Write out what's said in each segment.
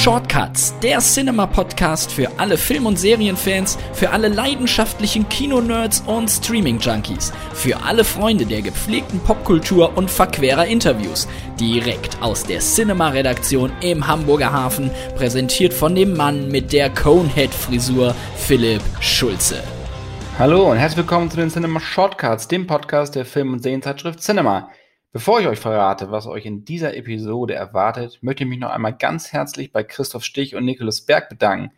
Shortcuts, der Cinema-Podcast für alle Film- und Serienfans, für alle leidenschaftlichen Kinonerds und Streaming-Junkies, für alle Freunde der gepflegten Popkultur und verquerer Interviews. Direkt aus der Cinema-Redaktion im Hamburger Hafen, präsentiert von dem Mann mit der Conehead-Frisur, Philipp Schulze. Hallo und herzlich willkommen zu den Cinema Shortcuts, dem Podcast der Film- und Serienzeitschrift Cinema. Bevor ich euch verrate, was euch in dieser Episode erwartet, möchte ich mich noch einmal ganz herzlich bei Christoph Stich und Nicholas Berg bedanken,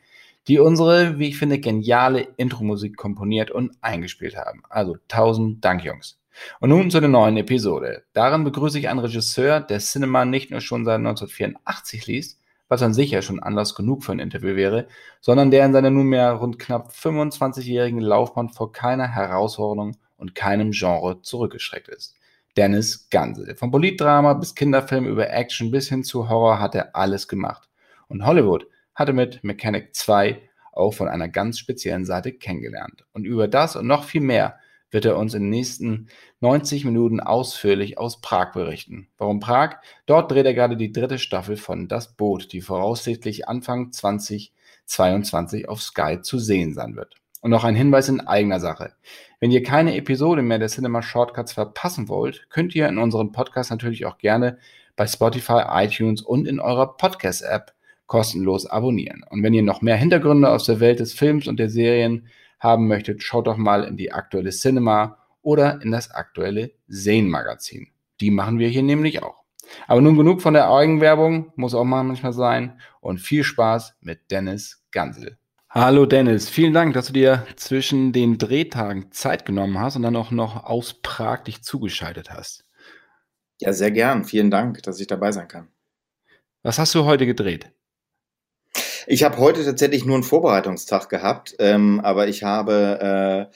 die unsere, wie ich finde, geniale Intro-Musik komponiert und eingespielt haben. Also tausend Dank, Jungs. Und nun zu der neuen Episode. Darin begrüße ich einen Regisseur, der Cinema nicht nur schon seit 1984 liest, was an sich ja schon Anlass genug für ein Interview wäre, sondern der in seiner nunmehr rund knapp 25-jährigen Laufbahn vor keiner Herausforderung und keinem Genre zurückgeschreckt ist. Dennis Gansel. Vom Politdrama bis Kinderfilm über Action bis hin zu Horror hat er alles gemacht. Und Hollywood hatte mit Mechanic 2 auch von einer ganz speziellen Seite kennengelernt. Und über das und noch viel mehr wird er uns in den nächsten 90 Minuten ausführlich aus Prag berichten. Warum Prag? Dort dreht er gerade die dritte Staffel von Das Boot, die voraussichtlich Anfang 2022 auf Sky zu sehen sein wird. Und noch ein Hinweis in eigener Sache. Wenn ihr keine Episode mehr der Cinema Shortcuts verpassen wollt, könnt ihr in unserem Podcast natürlich auch gerne bei Spotify, iTunes und in eurer Podcast-App kostenlos abonnieren. Und wenn ihr noch mehr Hintergründe aus der Welt des Films und der Serien haben möchtet, schaut doch mal in die aktuelle Cinema oder in das aktuelle Sehen-Magazin. Die machen wir hier nämlich auch. Aber nun genug von der Eigenwerbung, muss auch mal manchmal sein. Und viel Spaß mit Dennis Gansel. Hallo Dennis, vielen Dank, dass du dir zwischen den Drehtagen Zeit genommen hast und dann auch noch aus Prag dich zugeschaltet hast. Ja, sehr gern. Vielen Dank, dass ich dabei sein kann. Was hast du heute gedreht? Ich habe heute tatsächlich nur einen Vorbereitungstag gehabt, ähm, aber ich habe,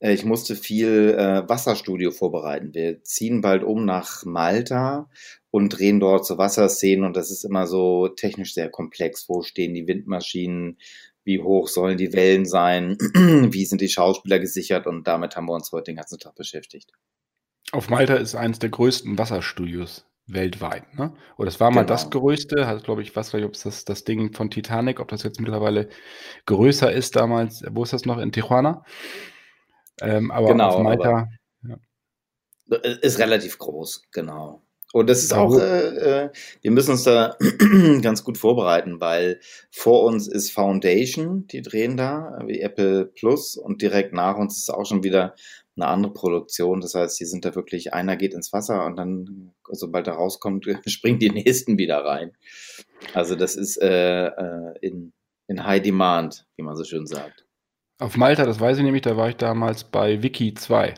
äh, ich musste viel äh, Wasserstudio vorbereiten. Wir ziehen bald um nach Malta und drehen dort so Wasserszenen und das ist immer so technisch sehr komplex. Wo stehen die Windmaschinen? Wie hoch sollen die Wellen sein, wie sind die Schauspieler gesichert und damit haben wir uns heute den ganzen Tag beschäftigt. Auf Malta ist eines der größten Wasserstudios weltweit, ne? Oder es war mal genau. das größte, hat glaube ich, was weiß ich, ob es das, das Ding von Titanic, ob das jetzt mittlerweile größer ist damals, wo ist das noch, in Tijuana? Ähm, aber genau, auf Malta. Ja. Ist relativ groß, genau. Und das ist auch, äh, äh, wir müssen uns da ganz gut vorbereiten, weil vor uns ist Foundation, die drehen da, wie Apple Plus, und direkt nach uns ist auch schon wieder eine andere Produktion. Das heißt, die sind da wirklich, einer geht ins Wasser und dann, sobald er rauskommt, springen die nächsten wieder rein. Also das ist äh, äh, in, in High Demand, wie man so schön sagt. Auf Malta, das weiß ich nämlich, da war ich damals bei Wiki 2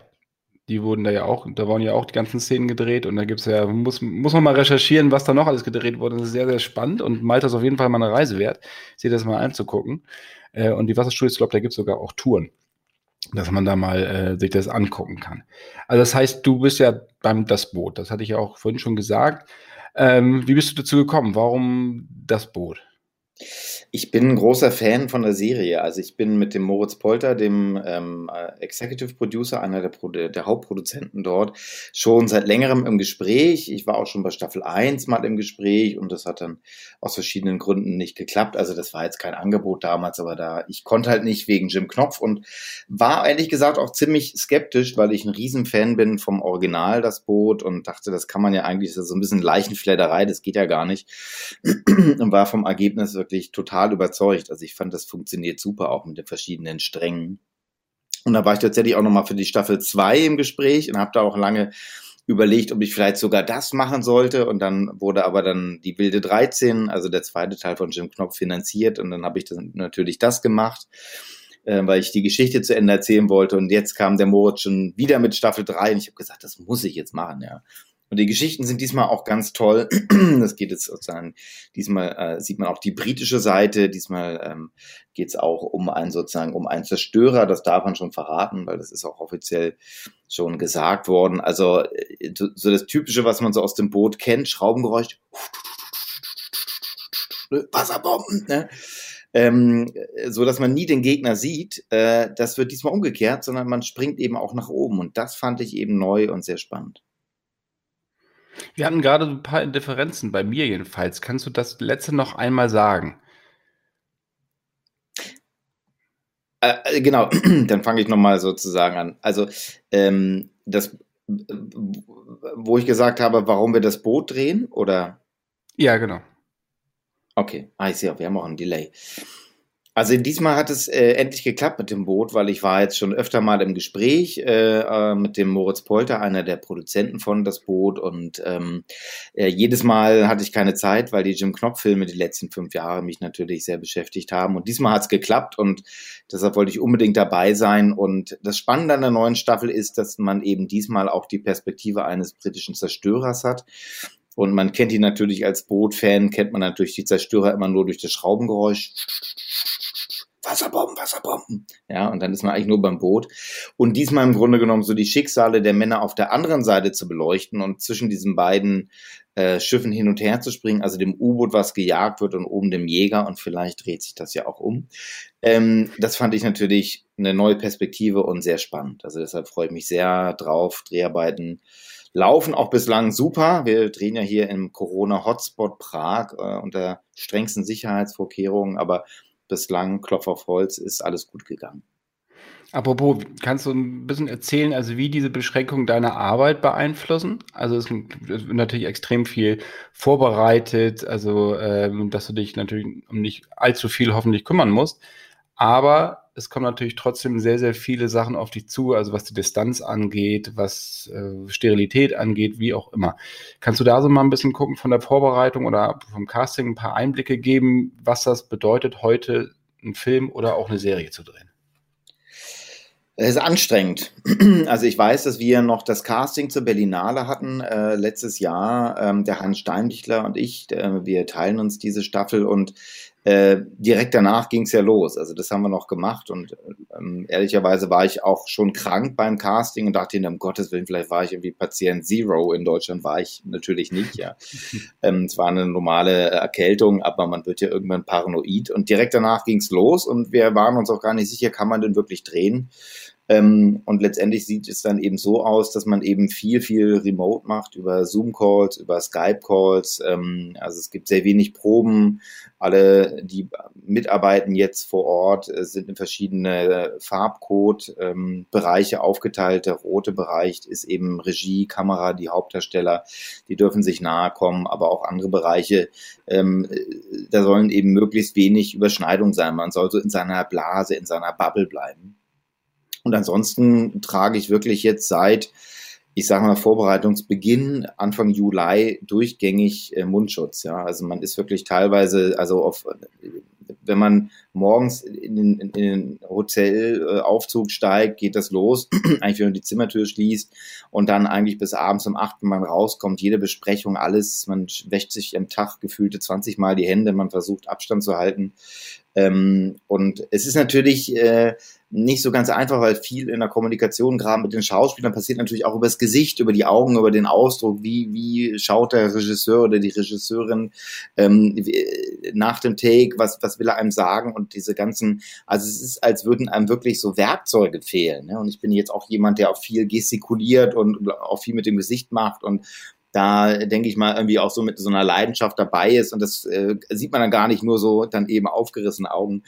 die wurden da ja auch, da wurden ja auch die ganzen Szenen gedreht und da gibt es ja, muss, muss man mal recherchieren, was da noch alles gedreht wurde. Das ist sehr, sehr spannend und Malta ist auf jeden Fall mal eine Reise wert, sich das mal anzugucken. Äh, und die Wasserstudios, ich glaube, da gibt es sogar auch Touren, dass man da mal äh, sich das angucken kann. Also das heißt, du bist ja beim Das Boot, das hatte ich ja auch vorhin schon gesagt. Ähm, wie bist du dazu gekommen? Warum das Boot? Ich bin ein großer Fan von der Serie. Also ich bin mit dem Moritz Polter, dem ähm, äh, Executive Producer, einer der, Pro der, Hauptproduzenten dort, schon seit längerem im Gespräch. Ich war auch schon bei Staffel 1 mal im Gespräch und das hat dann aus verschiedenen Gründen nicht geklappt. Also das war jetzt kein Angebot damals, aber da ich konnte halt nicht wegen Jim Knopf und war ehrlich gesagt auch ziemlich skeptisch, weil ich ein Riesenfan bin vom Original, das Boot und dachte, das kann man ja eigentlich so ein bisschen Leichenfledderei, das geht ja gar nicht. und war vom Ergebnis wirklich total total überzeugt. Also ich fand, das funktioniert super auch mit den verschiedenen Strängen. Und da war ich tatsächlich auch nochmal für die Staffel 2 im Gespräch und habe da auch lange überlegt, ob ich vielleicht sogar das machen sollte. Und dann wurde aber dann die Wilde 13, also der zweite Teil von Jim Knopf, finanziert. Und dann habe ich dann natürlich das gemacht, äh, weil ich die Geschichte zu Ende erzählen wollte. Und jetzt kam der Moritz schon wieder mit Staffel 3 und ich habe gesagt, das muss ich jetzt machen, ja. Und die Geschichten sind diesmal auch ganz toll. Das geht jetzt sozusagen, diesmal äh, sieht man auch die britische Seite, diesmal ähm, geht es auch um einen sozusagen, um einen Zerstörer, das darf man schon verraten, weil das ist auch offiziell schon gesagt worden. Also äh, so das Typische, was man so aus dem Boot kennt, Schraubengeräusch, Wasserbomben, ne? Ähm, so dass man nie den Gegner sieht. Äh, das wird diesmal umgekehrt, sondern man springt eben auch nach oben und das fand ich eben neu und sehr spannend. Wir hatten gerade ein paar Differenzen, bei mir jedenfalls. Kannst du das letzte noch einmal sagen? Äh, äh genau, dann fange ich nochmal sozusagen an. Also, ähm, das, wo ich gesagt habe, warum wir das Boot drehen, oder? Ja, genau. Okay, ah, ich sehe, wir haben auch einen Delay. Also diesmal hat es äh, endlich geklappt mit dem Boot, weil ich war jetzt schon öfter mal im Gespräch äh, äh, mit dem Moritz Polter, einer der Produzenten von das Boot. Und ähm, äh, jedes Mal hatte ich keine Zeit, weil die Jim Knopf-Filme die letzten fünf Jahre mich natürlich sehr beschäftigt haben. Und diesmal hat es geklappt und deshalb wollte ich unbedingt dabei sein. Und das Spannende an der neuen Staffel ist, dass man eben diesmal auch die Perspektive eines britischen Zerstörers hat. Und man kennt ihn natürlich als Boot-Fan, kennt man natürlich die Zerstörer immer nur durch das Schraubengeräusch. Wasserbomben, Wasserbomben. Ja, und dann ist man eigentlich nur beim Boot. Und diesmal im Grunde genommen so die Schicksale der Männer auf der anderen Seite zu beleuchten und zwischen diesen beiden äh, Schiffen hin und her zu springen, also dem U-Boot, was gejagt wird und oben dem Jäger und vielleicht dreht sich das ja auch um. Ähm, das fand ich natürlich eine neue Perspektive und sehr spannend. Also deshalb freue ich mich sehr drauf. Dreharbeiten laufen auch bislang super. Wir drehen ja hier im Corona-Hotspot Prag äh, unter strengsten Sicherheitsvorkehrungen, aber bislang, Klopf auf Holz, ist alles gut gegangen. Apropos, kannst du ein bisschen erzählen, also wie diese Beschränkungen deine Arbeit beeinflussen? Also es wird natürlich extrem viel vorbereitet, also ähm, dass du dich natürlich um nicht allzu viel hoffentlich kümmern musst. Aber es kommen natürlich trotzdem sehr, sehr viele Sachen auf dich zu, also was die Distanz angeht, was äh, Sterilität angeht, wie auch immer. Kannst du da so mal ein bisschen gucken von der Vorbereitung oder vom Casting ein paar Einblicke geben, was das bedeutet, heute einen Film oder auch eine Serie zu drehen? Es ist anstrengend. Also ich weiß, dass wir noch das Casting zur Berlinale hatten äh, letztes Jahr. Ähm, der Hans Steindichler und ich, äh, wir teilen uns diese Staffel und äh, direkt danach ging es ja los. Also das haben wir noch gemacht und ähm, ehrlicherweise war ich auch schon krank beim Casting und dachte, um Gottes Willen, vielleicht war ich irgendwie Patient Zero. In Deutschland war ich natürlich nicht, ja. ähm, es war eine normale Erkältung, aber man wird ja irgendwann paranoid und direkt danach ging es los und wir waren uns auch gar nicht sicher, kann man denn wirklich drehen? Ähm, und letztendlich sieht es dann eben so aus, dass man eben viel, viel remote macht über Zoom-Calls, über Skype-Calls. Ähm, also es gibt sehr wenig Proben. Alle, die mitarbeiten jetzt vor Ort, äh, sind in verschiedene Farbcode-Bereiche ähm, aufgeteilt. Der rote Bereich ist eben Regie, Kamera, die Hauptdarsteller, die dürfen sich nahe kommen, aber auch andere Bereiche. Ähm, da sollen eben möglichst wenig Überschneidung sein. Man soll so in seiner Blase, in seiner Bubble bleiben. Und ansonsten trage ich wirklich jetzt seit, ich sage mal, Vorbereitungsbeginn, Anfang Juli, durchgängig äh, Mundschutz. Ja, also man ist wirklich teilweise, also auf, wenn man morgens in den, in den Hotelaufzug steigt, geht das los, eigentlich wenn man die Zimmertür schließt und dann eigentlich bis abends um acht, wenn man rauskommt, jede Besprechung, alles, man wäscht sich am Tag gefühlte 20 Mal die Hände, man versucht Abstand zu halten. Ähm, und es ist natürlich äh, nicht so ganz einfach, weil viel in der Kommunikation, gerade mit den Schauspielern, passiert natürlich auch über das Gesicht, über die Augen, über den Ausdruck, wie, wie schaut der Regisseur oder die Regisseurin ähm, nach dem Take, was, was will er einem sagen und diese ganzen, also es ist, als würden einem wirklich so Werkzeuge fehlen. Ne? Und ich bin jetzt auch jemand, der auch viel gestikuliert und auch viel mit dem Gesicht macht und da denke ich mal irgendwie auch so mit so einer Leidenschaft dabei ist und das äh, sieht man dann gar nicht nur so dann eben aufgerissene Augen.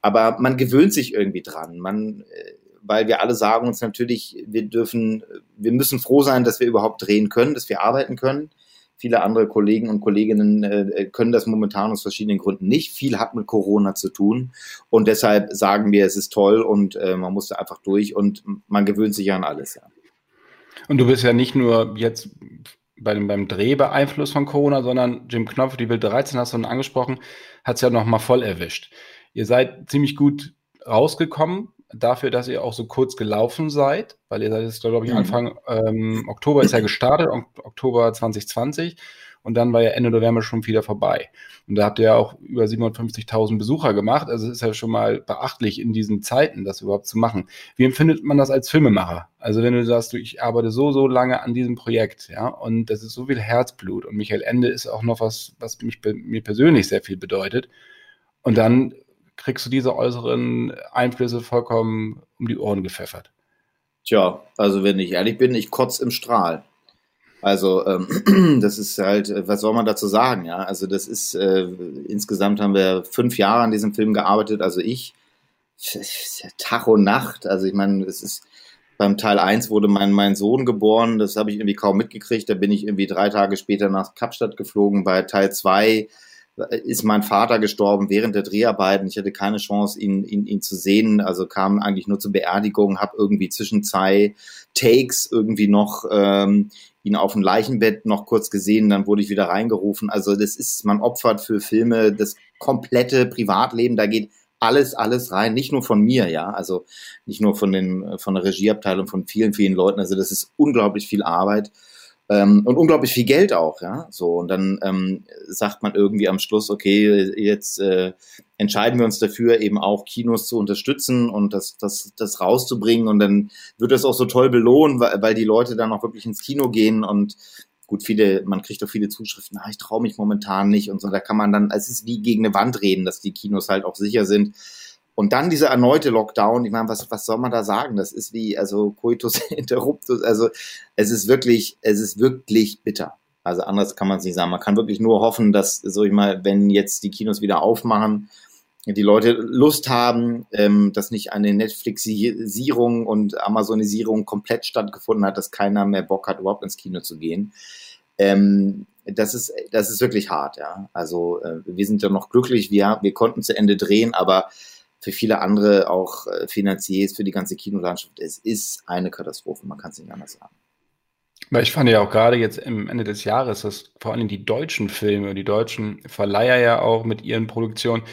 Aber man gewöhnt sich irgendwie dran. Man, äh, weil wir alle sagen uns natürlich, wir dürfen, wir müssen froh sein, dass wir überhaupt drehen können, dass wir arbeiten können. Viele andere Kollegen und Kolleginnen äh, können das momentan aus verschiedenen Gründen nicht. Viel hat mit Corona zu tun. Und deshalb sagen wir, es ist toll und äh, man muss da einfach durch und man gewöhnt sich an alles. Ja. Und du bist ja nicht nur jetzt bei dem, beim Dreh beeinflusst von Corona, sondern Jim Knopf, die Bild 13 hast du dann angesprochen, hat es ja noch mal voll erwischt. Ihr seid ziemlich gut rausgekommen dafür, dass ihr auch so kurz gelaufen seid, weil ihr seid jetzt, glaube ich, mhm. Anfang ähm, Oktober ist ja gestartet, Oktober 2020 und dann war ja Ende November schon wieder vorbei. Und da habt ihr ja auch über 750.000 Besucher gemacht. Also es ist ja schon mal beachtlich in diesen Zeiten, das überhaupt zu machen. Wie empfindet man das als Filmemacher? Also wenn du sagst, du, ich arbeite so, so lange an diesem Projekt, ja, und das ist so viel Herzblut und Michael Ende ist auch noch was, was mich, mir persönlich sehr viel bedeutet. Und dann kriegst du diese äußeren Einflüsse vollkommen um die Ohren gepfeffert. Tja, also wenn ich ehrlich bin, ich kotze im Strahl. Also ähm, das ist halt, äh, was soll man dazu sagen, ja? Also das ist, äh, insgesamt haben wir fünf Jahre an diesem Film gearbeitet, also ich, Tag und Nacht, also ich meine, es ist, beim Teil 1 wurde mein, mein Sohn geboren, das habe ich irgendwie kaum mitgekriegt, da bin ich irgendwie drei Tage später nach Kapstadt geflogen, bei Teil 2 ist mein Vater gestorben während der Dreharbeiten. Ich hatte keine Chance, ihn, ihn, ihn zu sehen. Also kam eigentlich nur zur Beerdigung, habe irgendwie zwischen zwei Takes irgendwie noch ähm, ihn auf dem Leichenbett noch kurz gesehen, dann wurde ich wieder reingerufen. Also das ist, man opfert für Filme das komplette Privatleben. Da geht alles, alles rein, nicht nur von mir, ja, also nicht nur von den, von der Regieabteilung, von vielen, vielen Leuten. Also das ist unglaublich viel Arbeit. Ähm, und unglaublich viel Geld auch, ja. So, und dann ähm, sagt man irgendwie am Schluss, okay, jetzt äh, entscheiden wir uns dafür, eben auch Kinos zu unterstützen und das, das, das rauszubringen. Und dann wird das auch so toll belohnt, weil, weil die Leute dann auch wirklich ins Kino gehen und gut, viele, man kriegt auch viele Zuschriften, ah, ich traue mich momentan nicht und so. Da kann man dann, es ist wie gegen eine Wand reden, dass die Kinos halt auch sicher sind. Und dann dieser erneute Lockdown, ich meine, was, was soll man da sagen? Das ist wie, also Coitus interruptus, also es ist wirklich, es ist wirklich bitter. Also anders kann man es nicht sagen. Man kann wirklich nur hoffen, dass, so ich mal, wenn jetzt die Kinos wieder aufmachen, die Leute Lust haben, ähm, dass nicht eine Netflixisierung und Amazonisierung komplett stattgefunden hat, dass keiner mehr Bock hat, überhaupt ins Kino zu gehen. Ähm, das ist, das ist wirklich hart, ja. Also äh, wir sind ja noch glücklich, wir, wir konnten zu Ende drehen, aber für viele andere auch äh, Finanziers, für die ganze Kinolandschaft. Es ist eine Katastrophe, man kann es nicht anders sagen. Weil ich fand ja auch gerade jetzt im Ende des Jahres, dass vor allem die deutschen Filme, die deutschen Verleiher ja auch mit ihren Produktionen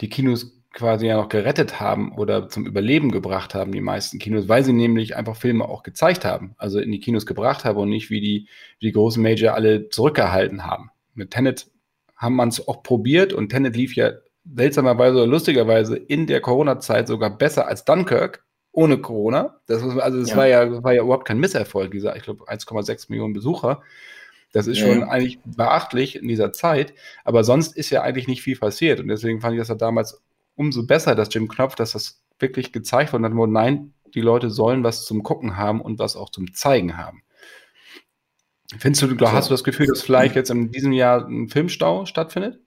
die Kinos quasi ja noch gerettet haben oder zum Überleben gebracht haben, die meisten Kinos, weil sie nämlich einfach Filme auch gezeigt haben, also in die Kinos gebracht haben und nicht wie die, wie die großen Major alle zurückgehalten haben. Mit Tenet haben man es auch probiert und Tenet lief ja seltsamerweise oder lustigerweise in der Corona-Zeit sogar besser als Dunkirk ohne Corona. Das ist, also es ja. war ja war ja überhaupt kein Misserfolg, dieser, ich glaube, 1,6 Millionen Besucher. Das ist ja. schon eigentlich beachtlich in dieser Zeit, aber sonst ist ja eigentlich nicht viel passiert. Und deswegen fand ich das ja damals umso besser, dass Jim Knopf, dass das wirklich gezeigt wurde, und nein, die Leute sollen was zum Gucken haben und was auch zum Zeigen haben. Findest du, hast du das Gefühl, dass vielleicht jetzt in diesem Jahr ein Filmstau stattfindet?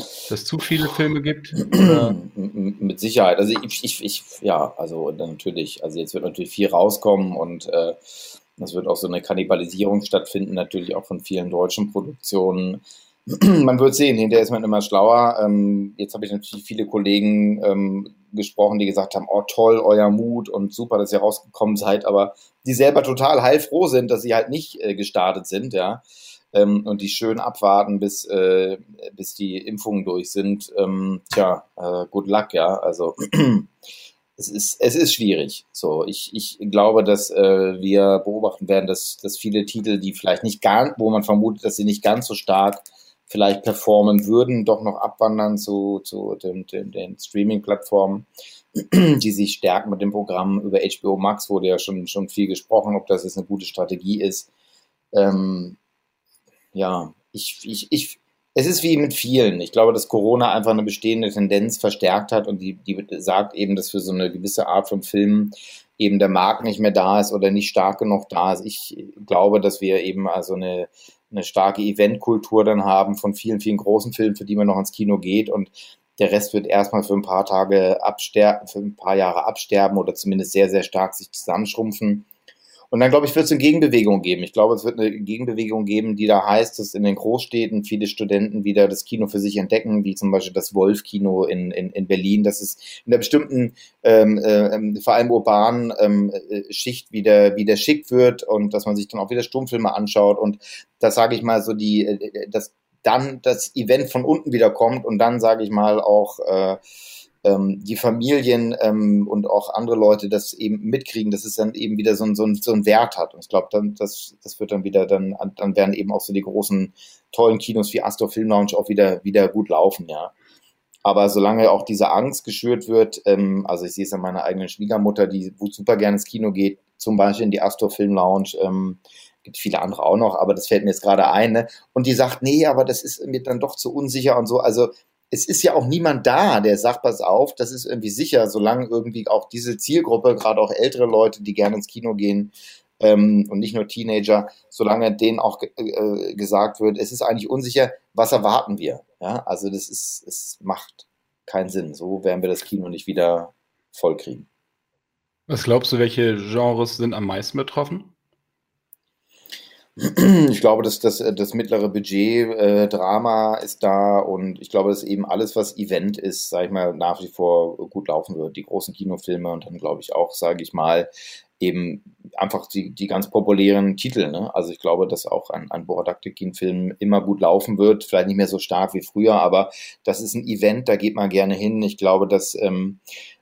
Dass es zu viele Filme gibt? Mit Sicherheit. Also ich, ich, ich, ja, also natürlich, also jetzt wird natürlich viel rauskommen und äh, es wird auch so eine Kannibalisierung stattfinden, natürlich auch von vielen deutschen Produktionen. man wird sehen, hinterher ist man immer schlauer. Ähm, jetzt habe ich natürlich viele Kollegen ähm, gesprochen, die gesagt haben, oh toll, euer Mut und super, dass ihr rausgekommen seid, aber die selber total heilfroh sind, dass sie halt nicht äh, gestartet sind, ja ähm, und die schön abwarten, bis, äh, bis die Impfungen durch sind. Ähm, tja, äh, good luck, ja. Also es ist, es ist schwierig. So, ich, ich glaube, dass äh, wir beobachten werden, dass, dass viele Titel, die vielleicht nicht gar, wo man vermutet, dass sie nicht ganz so stark vielleicht performen würden, doch noch abwandern zu, zu den, den, den Streaming-Plattformen, die sich stärken mit dem Programm. Über HBO Max wurde ja schon, schon viel gesprochen, ob das jetzt eine gute Strategie ist. Ähm, ja, ich, ich, ich, es ist wie mit vielen. Ich glaube, dass Corona einfach eine bestehende Tendenz verstärkt hat und die, die sagt eben, dass für so eine gewisse Art von Filmen eben der Markt nicht mehr da ist oder nicht stark genug da ist. Ich glaube, dass wir eben also eine, eine starke Eventkultur dann haben von vielen, vielen großen Filmen, für die man noch ins Kino geht und der Rest wird erstmal für ein paar Tage absterben, für ein paar Jahre absterben oder zumindest sehr, sehr stark sich zusammenschrumpfen. Und dann, glaube ich, wird es eine Gegenbewegung geben. Ich glaube, es wird eine Gegenbewegung geben, die da heißt, dass in den Großstädten viele Studenten wieder das Kino für sich entdecken, wie zum Beispiel das Wolf-Kino in, in, in Berlin, dass es in einer bestimmten, ähm, äh, vor allem urbanen ähm, äh, Schicht wieder, wieder schick wird und dass man sich dann auch wieder Stummfilme anschaut. Und das sage ich mal so, die, äh, das dann das Event von unten wieder kommt und dann, sage ich mal, auch äh, ähm, die Familien ähm, und auch andere Leute das eben mitkriegen, dass es dann eben wieder so, ein, so, ein, so ein Wert hat. Und ich glaube, dann, das, das wird dann wieder, dann, dann werden eben auch so die großen, tollen Kinos wie Astor Film Lounge auch wieder, wieder gut laufen, ja. Aber solange auch diese Angst geschürt wird, ähm, also ich sehe es an meiner eigenen Schwiegermutter, die super gerne ins Kino geht, zum Beispiel in die Astor Film Lounge, ähm, gibt viele andere auch noch, aber das fällt mir jetzt gerade ein, ne? Und die sagt, nee, aber das ist mir dann doch zu unsicher und so. Also es ist ja auch niemand da, der sagt, pass auf, das ist irgendwie sicher, solange irgendwie auch diese Zielgruppe, gerade auch ältere Leute, die gerne ins Kino gehen, ähm, und nicht nur Teenager, solange denen auch äh, gesagt wird, es ist eigentlich unsicher, was erwarten wir. Ja, also das ist, es macht keinen Sinn. So werden wir das Kino nicht wieder vollkriegen. Was glaubst du, welche Genres sind am meisten betroffen? Ich glaube, dass das, das mittlere Budget äh, Drama ist da und ich glaube, dass eben alles, was Event ist, sage ich mal, nach wie vor gut laufen wird. Die großen Kinofilme und dann glaube ich auch, sage ich mal, eben einfach die, die ganz populären Titel. Ne? Also ich glaube, dass auch ein, ein Boradaktekin-Film immer gut laufen wird, vielleicht nicht mehr so stark wie früher, aber das ist ein Event, da geht man gerne hin. Ich glaube, dass ähm,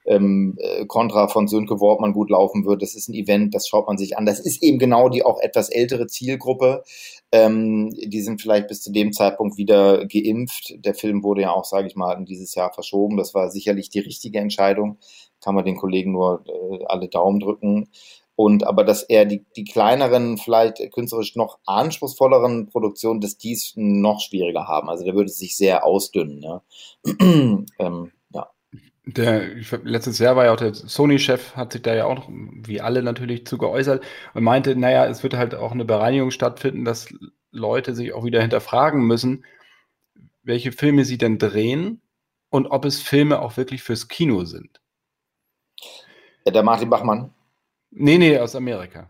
ähm, äh, Contra von Sönke Wortmann gut laufen wird. Das ist ein Event, das schaut man sich an. Das ist eben genau die auch etwas ältere Zielgruppe. Ähm, die sind vielleicht bis zu dem Zeitpunkt wieder geimpft. Der Film wurde ja auch, sage ich mal, in dieses Jahr verschoben. Das war sicherlich die richtige Entscheidung. Kann man den Kollegen nur äh, alle Daumen drücken. Und aber dass er die, die kleineren, vielleicht künstlerisch noch anspruchsvolleren Produktionen, dass dies noch schwieriger haben. Also da würde es sich sehr ausdünnen. Ne? ähm, der, ich, letztes Jahr war ja auch der Sony-Chef, hat sich da ja auch, wie alle natürlich, zu geäußert und meinte, naja, es wird halt auch eine Bereinigung stattfinden, dass Leute sich auch wieder hinterfragen müssen, welche Filme sie denn drehen und ob es Filme auch wirklich fürs Kino sind. Ja, der Martin Bachmann. Nee, nee, aus Amerika.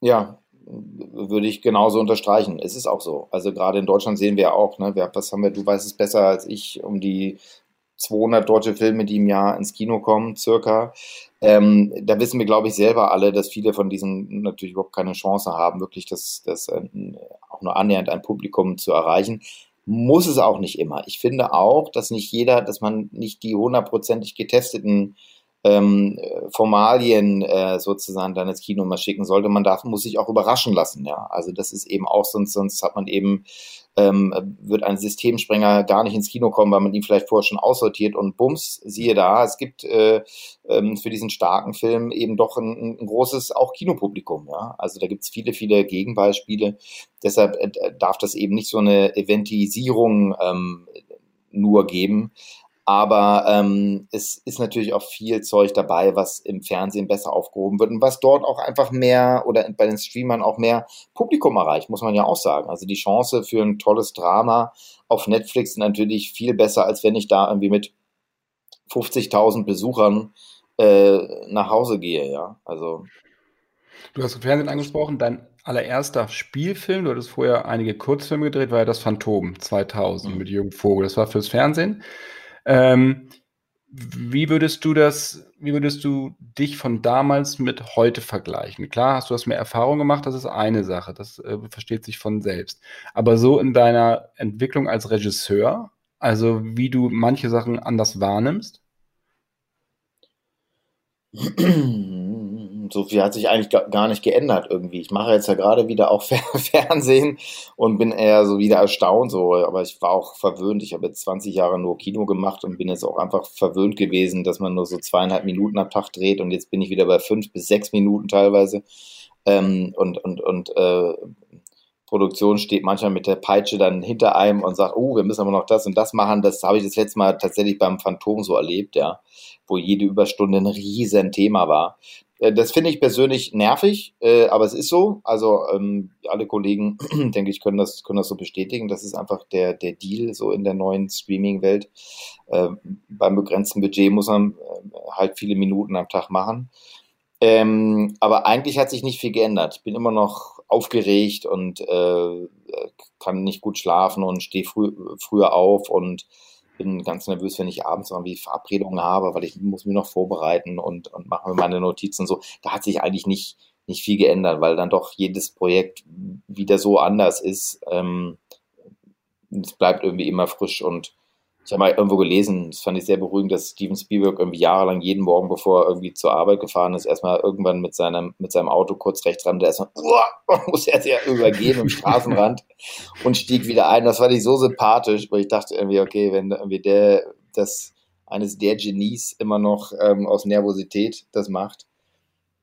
Ja, würde ich genauso unterstreichen. Es ist auch so. Also gerade in Deutschland sehen wir auch, ne, was haben wir, du weißt es besser als ich, um die 200 deutsche Filme, die im Jahr ins Kino kommen, circa. Ähm, da wissen wir, glaube ich, selber alle, dass viele von diesen natürlich überhaupt keine Chance haben, wirklich das, das äh, auch nur annähernd ein Publikum zu erreichen. Muss es auch nicht immer. Ich finde auch, dass nicht jeder, dass man nicht die hundertprozentig getesteten ähm, Formalien äh, sozusagen dann ins Kino mal schicken sollte. Man darf, muss sich auch überraschen lassen, ja. Also das ist eben auch, sonst, sonst hat man eben, ähm, wird ein Systemsprenger gar nicht ins Kino kommen, weil man ihn vielleicht vorher schon aussortiert und bums, siehe da, es gibt äh, ähm, für diesen starken Film eben doch ein, ein großes auch Kinopublikum, ja. Also da gibt's viele, viele Gegenbeispiele. Deshalb äh, darf das eben nicht so eine Eventisierung ähm, nur geben. Aber ähm, es ist natürlich auch viel Zeug dabei, was im Fernsehen besser aufgehoben wird und was dort auch einfach mehr oder bei den Streamern auch mehr Publikum erreicht, muss man ja auch sagen. Also die Chance für ein tolles Drama auf Netflix ist natürlich viel besser, als wenn ich da irgendwie mit 50.000 Besuchern äh, nach Hause gehe, ja. Also. Du hast Fernsehen angesprochen, dein allererster Spielfilm, du hattest vorher einige Kurzfilme gedreht, war ja das Phantom 2000 mhm. mit Jürgen Vogel. Das war fürs Fernsehen. Ähm, wie würdest du das, wie würdest du dich von damals mit heute vergleichen? Klar, hast du das mehr Erfahrung gemacht, das ist eine Sache, das äh, versteht sich von selbst. Aber so in deiner Entwicklung als Regisseur, also wie du manche Sachen anders wahrnimmst? so viel hat sich eigentlich gar nicht geändert irgendwie. Ich mache jetzt ja gerade wieder auch Fernsehen und bin eher so wieder erstaunt so, aber ich war auch verwöhnt. Ich habe jetzt 20 Jahre nur Kino gemacht und bin jetzt auch einfach verwöhnt gewesen, dass man nur so zweieinhalb Minuten am Tag dreht und jetzt bin ich wieder bei fünf bis sechs Minuten teilweise. Ähm, und und, und äh, Produktion steht manchmal mit der Peitsche dann hinter einem und sagt, oh, wir müssen aber noch das und das machen. Das habe ich das letzte Mal tatsächlich beim Phantom so erlebt, ja, wo jede Überstunde ein riesen Thema war. Äh, das finde ich persönlich nervig, äh, aber es ist so. Also ähm, alle Kollegen, denke ich, können das, können das so bestätigen. Das ist einfach der, der Deal so in der neuen Streaming-Welt. Äh, beim begrenzten Budget muss man äh, halt viele Minuten am Tag machen. Ähm, aber eigentlich hat sich nicht viel geändert. Ich bin immer noch aufgeregt und kann nicht gut schlafen und stehe früh, früher auf und bin ganz nervös, wenn ich abends irgendwie Verabredungen habe, weil ich muss mich noch vorbereiten und, und mache mir meine Notizen so. Da hat sich eigentlich nicht, nicht viel geändert, weil dann doch jedes Projekt wieder so anders ist. Ähm, es bleibt irgendwie immer frisch und ich habe mal irgendwo gelesen, das fand ich sehr beruhigend, dass Steven Spielberg irgendwie jahrelang jeden Morgen, bevor er irgendwie zur Arbeit gefahren ist, erstmal irgendwann mit seinem, mit seinem Auto kurz rechts ran, der erstmal, uh, muss er ja übergehen im Straßenrand und stieg wieder ein. Das fand ich so sympathisch, weil ich dachte irgendwie, okay, wenn irgendwie der, das eines der Genies immer noch ähm, aus Nervosität das macht,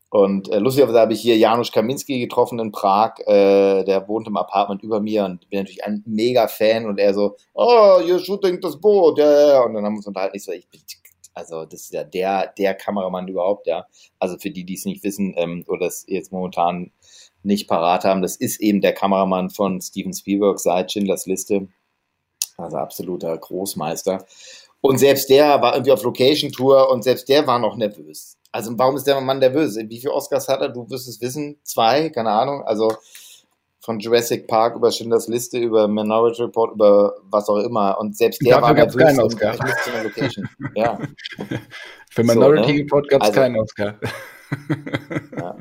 und äh, lustigerweise habe ich hier Janusz Kaminski getroffen in Prag. Äh, der wohnt im Apartment über mir und bin natürlich ein mega Fan. Und er so, oh, you're shooting das Boot. Ja, ja. Und dann haben wir uns unterhalten. Ich so, ich bin, also das ist ja der, der Kameramann überhaupt, ja. Also für die, die es nicht wissen ähm, oder das jetzt momentan nicht parat haben. Das ist eben der Kameramann von Steven Spielberg seit Schindlers Liste. Also absoluter Großmeister. Und selbst der war irgendwie auf Location-Tour und selbst der war noch nervös. Also warum ist der Mann nervös? Wie viele Oscars hat er? Du wirst es wissen. Zwei, keine Ahnung. Also von Jurassic Park über Schindlers Liste, über Minority Report, über was auch immer. Und selbst der Dafür war nervös. Keinen Oscar. Location. Ja. Für Minority so, ne? Report gab es also, keinen Oscar. ja.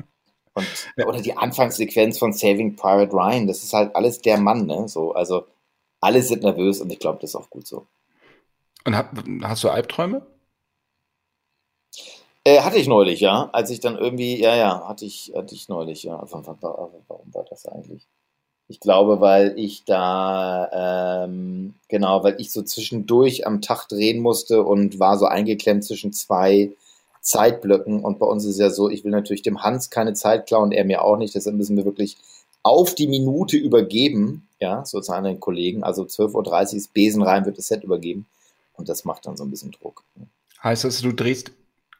Und, oder die Anfangssequenz von Saving Private Ryan, das ist halt alles der Mann, ne? So, also alle sind nervös und ich glaube, das ist auch gut so. Und hast du Albträume? Äh, hatte ich neulich, ja. Als ich dann irgendwie, ja, ja, hatte ich, hatte ich neulich, ja. Warum, warum war das eigentlich? Ich glaube, weil ich da, ähm, genau, weil ich so zwischendurch am Tag drehen musste und war so eingeklemmt zwischen zwei Zeitblöcken. Und bei uns ist ja so, ich will natürlich dem Hans keine Zeit klauen, er mir auch nicht. Deshalb müssen wir wirklich auf die Minute übergeben, ja, sozusagen den Kollegen. Also 12.30 Uhr ist Besenrein, wird das Set übergeben. Und das macht dann so ein bisschen Druck. Heißt das, du drehst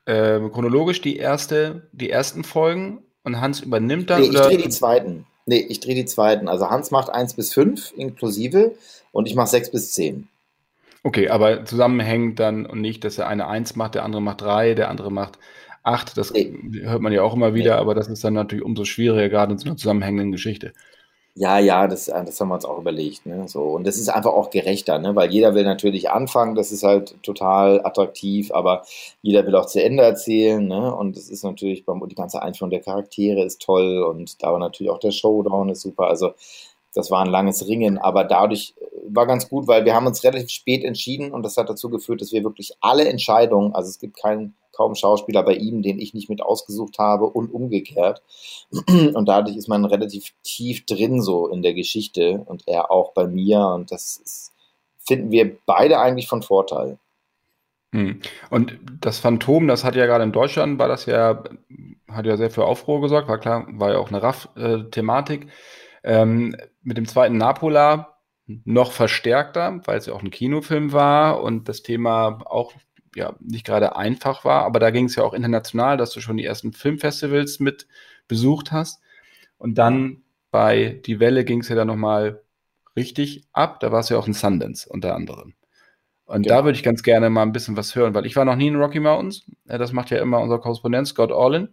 äh, chronologisch die erste, die ersten Folgen und Hans übernimmt dann? Nee, ich drehe die zweiten. Nee, ich drehe die zweiten. Also Hans macht 1 bis 5 inklusive und ich mache 6 bis 10. Okay, aber zusammenhängend dann und nicht, dass der eine 1 macht, der andere macht 3, der andere macht 8. Das nee. hört man ja auch immer wieder, nee. aber das ist dann natürlich umso schwieriger, gerade in so einer zusammenhängenden Geschichte. Ja, ja, das, äh, das haben wir uns auch überlegt. Ne? So, und das ist einfach auch gerechter, ne? weil jeder will natürlich anfangen, das ist halt total attraktiv, aber jeder will auch zu Ende erzählen. Ne? Und es ist natürlich, beim, die ganze Einführung der Charaktere ist toll und da war natürlich auch der Showdown ist super. Also das war ein langes Ringen, aber dadurch äh, war ganz gut, weil wir haben uns relativ spät entschieden und das hat dazu geführt, dass wir wirklich alle Entscheidungen, also es gibt keinen kaum Schauspieler bei ihm, den ich nicht mit ausgesucht habe und umgekehrt. Und dadurch ist man relativ tief drin so in der Geschichte und er auch bei mir und das ist, finden wir beide eigentlich von Vorteil. Hm. Und das Phantom, das hat ja gerade in Deutschland, war das ja, hat ja sehr für Aufruhr gesorgt, war klar, war ja auch eine RAF-Thematik. Ähm, mit dem zweiten Napola noch verstärkter, weil es ja auch ein Kinofilm war und das Thema auch ja nicht gerade einfach war, aber da ging es ja auch international, dass du schon die ersten Filmfestivals mit besucht hast. Und dann bei Die Welle ging es ja dann nochmal richtig ab. Da war es ja auch in Sundance unter anderem. Und genau. da würde ich ganz gerne mal ein bisschen was hören, weil ich war noch nie in Rocky Mountains. Das macht ja immer unser Korrespondent Scott Orlin.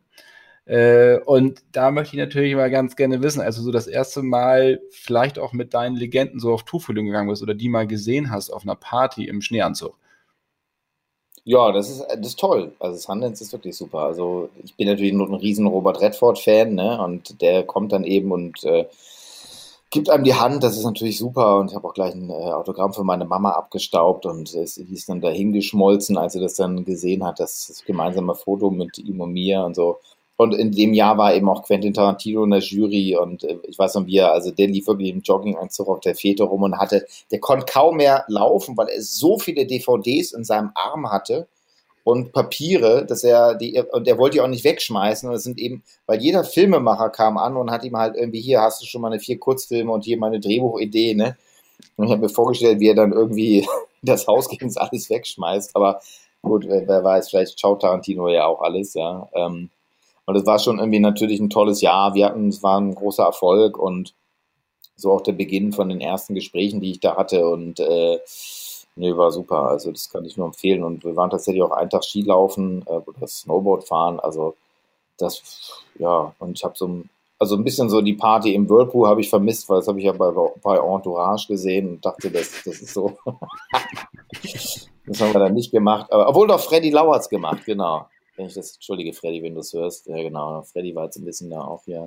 Äh, und da möchte ich natürlich mal ganz gerne wissen, also so das erste Mal vielleicht auch mit deinen Legenden so auf Tuchfühlung gegangen bist oder die mal gesehen hast auf einer Party im Schneeanzug. Ja, das ist, das ist toll. Also Sundance ist wirklich super. Also ich bin natürlich nur ein riesen Robert Redford-Fan, ne? Und der kommt dann eben und äh, gibt einem die Hand, das ist natürlich super. Und ich habe auch gleich ein äh, Autogramm für meine Mama abgestaubt und es ist dann dahingeschmolzen, als sie das dann gesehen hat, das, das gemeinsame Foto mit ihm und mir und so. Und in dem Jahr war eben auch Quentin Tarantino in der Jury und äh, ich weiß noch, wie er, also der lief wirklich im Jogginganzug auf der Fete rum und hatte, der konnte kaum mehr laufen, weil er so viele DVDs in seinem Arm hatte und Papiere, dass er die, und er wollte die auch nicht wegschmeißen. Und es sind eben, weil jeder Filmemacher kam an und hat ihm halt irgendwie, hier hast du schon mal eine vier Kurzfilme und hier mal eine Drehbuchidee, ne? Und ich habe mir vorgestellt, wie er dann irgendwie das Haus und alles wegschmeißt. Aber gut, wer weiß, vielleicht schaut Tarantino ja auch alles, ja. Ähm, und es war schon irgendwie natürlich ein tolles Jahr. Wir hatten, es war ein großer Erfolg und so auch der Beginn von den ersten Gesprächen, die ich da hatte. Und äh, nee, war super. Also das kann ich nur empfehlen. Und wir waren tatsächlich auch einen Tag Skilaufen äh, oder Snowboard fahren. Also das, ja, und ich habe so ein, also ein bisschen so die Party im Whirlpool habe ich vermisst, weil das habe ich ja bei, bei Entourage gesehen und dachte, das, das ist so. das haben wir dann nicht gemacht. Aber, obwohl doch Freddy Lauert's gemacht, genau wenn ich das, entschuldige Freddy, wenn du es hörst, ja genau, Freddy war jetzt ein bisschen da auch hier.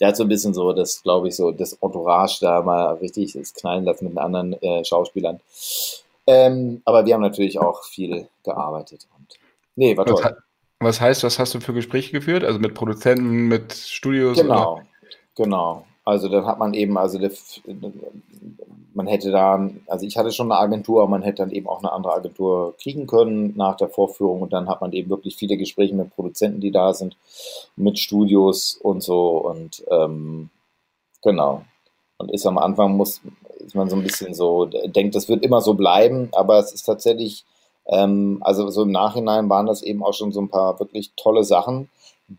Der hat so ein bisschen so, das glaube ich so, das Entourage da mal richtig das knallen lassen mit den anderen äh, Schauspielern. Ähm, aber wir haben natürlich auch viel gearbeitet und nee, war toll. Was, heißt, was hast du für Gespräche geführt? Also mit Produzenten, mit Studios? Genau, oder? genau. Also dann hat man eben, also der, man hätte da, also ich hatte schon eine Agentur, aber man hätte dann eben auch eine andere Agentur kriegen können nach der Vorführung. Und dann hat man eben wirklich viele Gespräche mit Produzenten, die da sind, mit Studios und so. Und ähm, genau. Und ist am Anfang muss, ist man so ein bisschen so, denkt, das wird immer so bleiben, aber es ist tatsächlich, ähm, also so im Nachhinein waren das eben auch schon so ein paar wirklich tolle Sachen,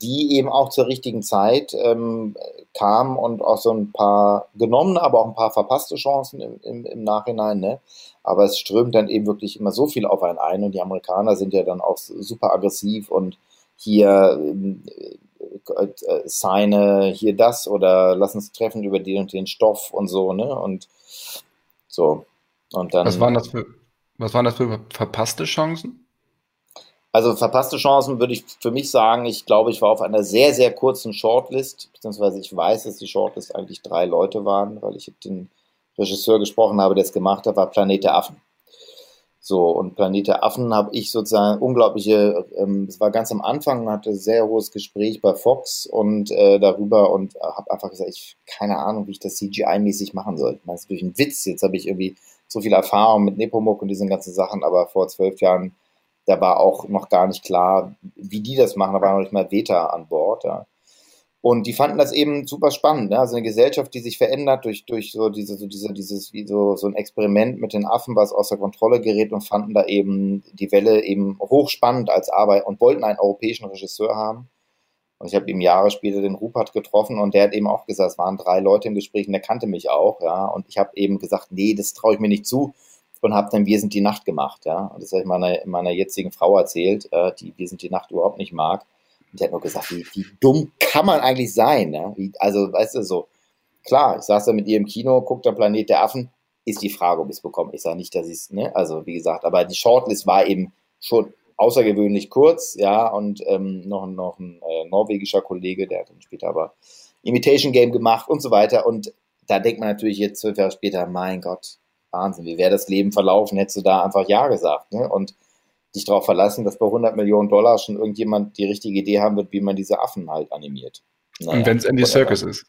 die eben auch zur richtigen Zeit ähm, kam und auch so ein paar genommene, aber auch ein paar verpasste Chancen im, im, im Nachhinein. Ne? Aber es strömt dann eben wirklich immer so viel auf einen ein und die Amerikaner sind ja dann auch super aggressiv und hier äh, äh, seine hier das oder lass uns treffen über den und den Stoff und so, ne? Und so. Und dann. Was waren das für, was waren das für verpasste Chancen? Also verpasste Chancen würde ich für mich sagen, ich glaube, ich war auf einer sehr, sehr kurzen Shortlist, beziehungsweise ich weiß, dass die Shortlist eigentlich drei Leute waren, weil ich den Regisseur gesprochen habe, der es gemacht hat, war Planet der Affen. So, und Planet der Affen habe ich sozusagen unglaubliche, ähm, es war ganz am Anfang, hatte ein sehr hohes Gespräch bei Fox und äh, darüber und habe einfach gesagt, ich keine Ahnung, wie ich das CGI-mäßig machen soll. Das ist durch einen Witz. Jetzt habe ich irgendwie so viel Erfahrung mit Nepomuk und diesen ganzen Sachen, aber vor zwölf Jahren da war auch noch gar nicht klar, wie die das machen. Da war noch nicht mal Veta an Bord. Ja. Und die fanden das eben super spannend. Ne? Also eine Gesellschaft, die sich verändert durch, durch so diese, so diese, dieses, wie so, so ein Experiment mit den Affen, was außer Kontrolle gerät und fanden da eben die Welle eben hochspannend als Arbeit und wollten einen europäischen Regisseur haben. Und ich habe eben Jahre später den Rupert getroffen und der hat eben auch gesagt, es waren drei Leute im Gespräch und der kannte mich auch, ja. Und ich habe eben gesagt, nee, das traue ich mir nicht zu und habe dann Wir sind die Nacht gemacht, ja. Und das habe ich meiner, meiner jetzigen Frau erzählt, äh, die Wir sind die Nacht überhaupt nicht mag. Und die hat nur gesagt, wie, wie dumm kann man eigentlich sein, ja? Wie, also, weißt du, so, klar, ich saß da mit ihr im Kino, guckt der Planet der Affen, ist die Frage, ob ich es bekomme. Ich sage nicht, dass ich es, ne, also wie gesagt, aber die Shortlist war eben schon außergewöhnlich kurz, ja, und ähm, noch, noch ein äh, norwegischer Kollege, der hat dann später aber Imitation Game gemacht und so weiter. Und da denkt man natürlich jetzt zwölf Jahre später, mein Gott, Wahnsinn, wie wäre das Leben verlaufen, hättest du da einfach Ja gesagt. Ne? Und dich darauf verlassen, dass bei 100 Millionen Dollar schon irgendjemand die richtige Idee haben wird, wie man diese Affen halt animiert. Naja, und wenn es Andy Circus ist.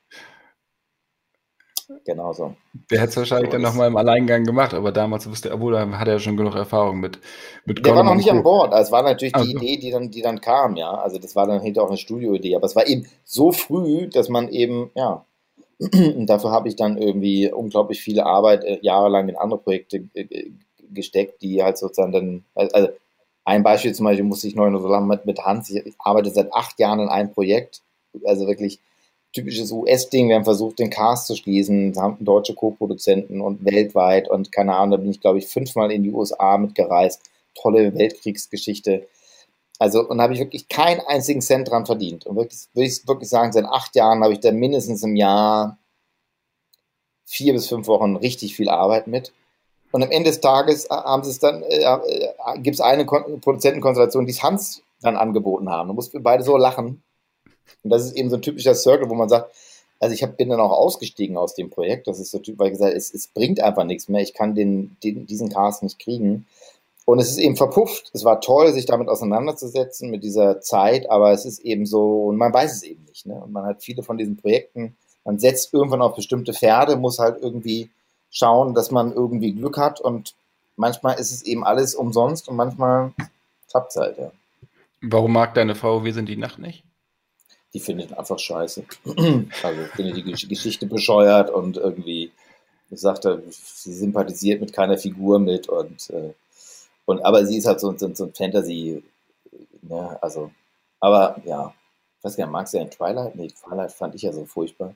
Genau so. Der hätte es wahrscheinlich so dann nochmal im Alleingang gemacht, aber damals wusste er, obwohl er hat ja schon genug Erfahrung mit, mit Der war noch nicht an Bord. Also es war natürlich also. die Idee, die dann, die dann kam, ja. Also das war dann hinterher auch eine Studioidee. Aber es war eben so früh, dass man eben, ja, und dafür habe ich dann irgendwie unglaublich viele Arbeit äh, jahrelang in andere Projekte äh, gesteckt, die halt sozusagen dann, also ein Beispiel zum Beispiel musste ich neu so lange mit, mit Hans, ich arbeite seit acht Jahren in einem Projekt, also wirklich typisches US-Ding, wir haben versucht, den Cast zu schließen, haben deutsche Co-Produzenten und weltweit und keine Ahnung, da bin ich glaube ich fünfmal in die USA mitgereist, tolle Weltkriegsgeschichte also, und habe ich wirklich keinen einzigen Cent dran verdient. Und wirklich, würde ich wirklich sagen, seit acht Jahren habe ich da mindestens im Jahr vier bis fünf Wochen richtig viel Arbeit mit. Und am Ende des Tages äh, haben sie es dann, äh, äh, gibt es eine Kon Produzentenkonstellation, die es Hans dann angeboten haben. Da mussten wir beide so lachen. Und das ist eben so ein typischer Circle, wo man sagt, also ich hab, bin dann auch ausgestiegen aus dem Projekt. Das ist so typisch, weil ich gesagt es, es bringt einfach nichts mehr. Ich kann den, den, diesen Cast nicht kriegen. Und es ist eben verpufft. Es war toll, sich damit auseinanderzusetzen, mit dieser Zeit, aber es ist eben so, und man weiß es eben nicht. Ne? Und man hat viele von diesen Projekten, man setzt irgendwann auf bestimmte Pferde, muss halt irgendwie schauen, dass man irgendwie Glück hat und manchmal ist es eben alles umsonst und manchmal klappt es halt, ja. Warum mag deine Frau Wir sind die Nacht nicht? Die findet einfach scheiße. also findet die Geschichte bescheuert und irgendwie, ich sagte, sie sympathisiert mit keiner Figur mit und äh, und, aber sie ist halt so, so, so ein Fantasy, ne, also, aber ja, ich weiß gar nicht, magst du ja Twilight? Nee, Twilight fand ich ja so furchtbar.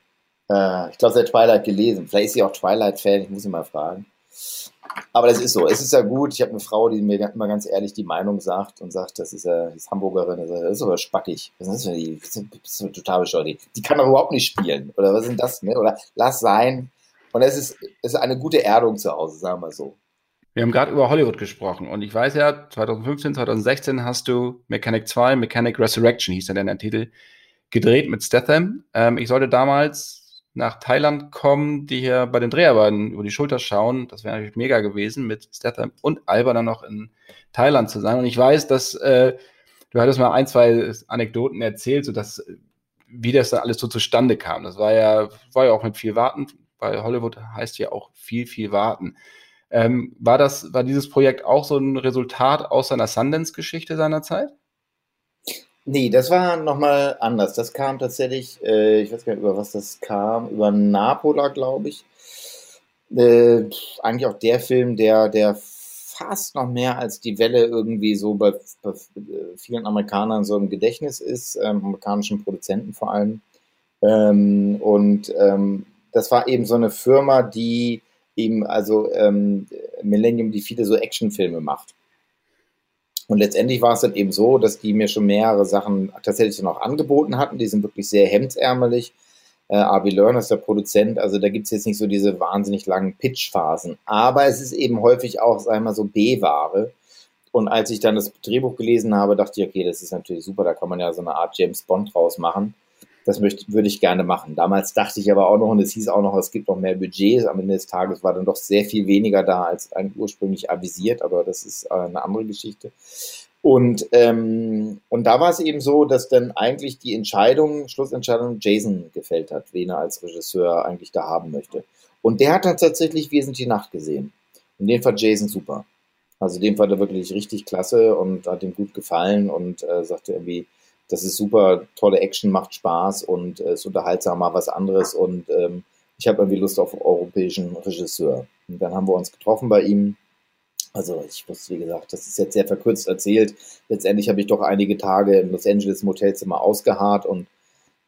Äh, ich glaube, sie hat Twilight gelesen. Vielleicht ist sie auch Twilight-Fan, ich muss sie mal fragen. Aber das ist so. Es ist ja gut. Ich habe eine Frau, die mir immer ganz ehrlich die Meinung sagt und sagt, das ist ja, die ist Hamburgerin, das ist aber spackig. Was ist das für die? Das ist total bescheuert. Die kann doch überhaupt nicht spielen. Oder was sind das? Ne? Oder lass sein. Und es ist, es ist eine gute Erdung zu Hause, sagen wir so. Wir haben gerade über Hollywood gesprochen und ich weiß ja, 2015, 2016 hast du Mechanic 2, Mechanic Resurrection hieß ja dann der Titel, gedreht mit Statham. Ähm, ich sollte damals nach Thailand kommen, die hier bei den Dreharbeiten über die Schulter schauen. Das wäre natürlich mega gewesen, mit Statham und Alba dann noch in Thailand zu sein. Und ich weiß, dass äh, du hattest mal ein, zwei Anekdoten erzählt, so dass wie das da alles so zustande kam. Das war ja, war ja auch mit viel Warten, weil Hollywood heißt ja auch viel, viel Warten. Ähm, war das, war dieses Projekt auch so ein Resultat aus seiner Sundance-Geschichte seiner Zeit? Nee, das war nochmal anders. Das kam tatsächlich, äh, ich weiß gar nicht, über was das kam, über Napola, glaube ich. Äh, eigentlich auch der Film, der, der fast noch mehr als die Welle irgendwie so bei, bei vielen Amerikanern so im Gedächtnis ist, ähm, amerikanischen Produzenten vor allem. Ähm, und ähm, das war eben so eine Firma, die eben, also ähm, Millennium, die viele so Actionfilme macht. Und letztendlich war es dann eben so, dass die mir schon mehrere Sachen tatsächlich noch angeboten hatten. Die sind wirklich sehr hemdsärmelig. Äh, Avi Lerner ist der Produzent, also da gibt es jetzt nicht so diese wahnsinnig langen Pitch-Phasen. Aber es ist eben häufig auch, sagen wir mal, so B-Ware. Und als ich dann das Drehbuch gelesen habe, dachte ich, okay, das ist natürlich super, da kann man ja so eine Art James Bond draus machen das möchte, würde ich gerne machen. Damals dachte ich aber auch noch, und es hieß auch noch, es gibt noch mehr Budgets. Am Ende des Tages war dann doch sehr viel weniger da als ursprünglich avisiert, aber das ist äh, eine andere Geschichte. Und, ähm, und da war es eben so, dass dann eigentlich die Entscheidung, Schlussentscheidung Jason gefällt hat, wen er als Regisseur eigentlich da haben möchte. Und der hat dann tatsächlich Wir sind die Nacht gesehen. Und den fand Jason super. Also den fand er wirklich richtig klasse und hat ihm gut gefallen und äh, sagte irgendwie, das ist super, tolle Action, macht Spaß und äh, ist unterhaltsam, mal was anderes und ähm, ich habe irgendwie Lust auf europäischen Regisseur. Und dann haben wir uns getroffen bei ihm. Also ich wusste, wie gesagt, das ist jetzt sehr verkürzt erzählt. Letztendlich habe ich doch einige Tage in Los Angeles im Hotelzimmer ausgeharrt und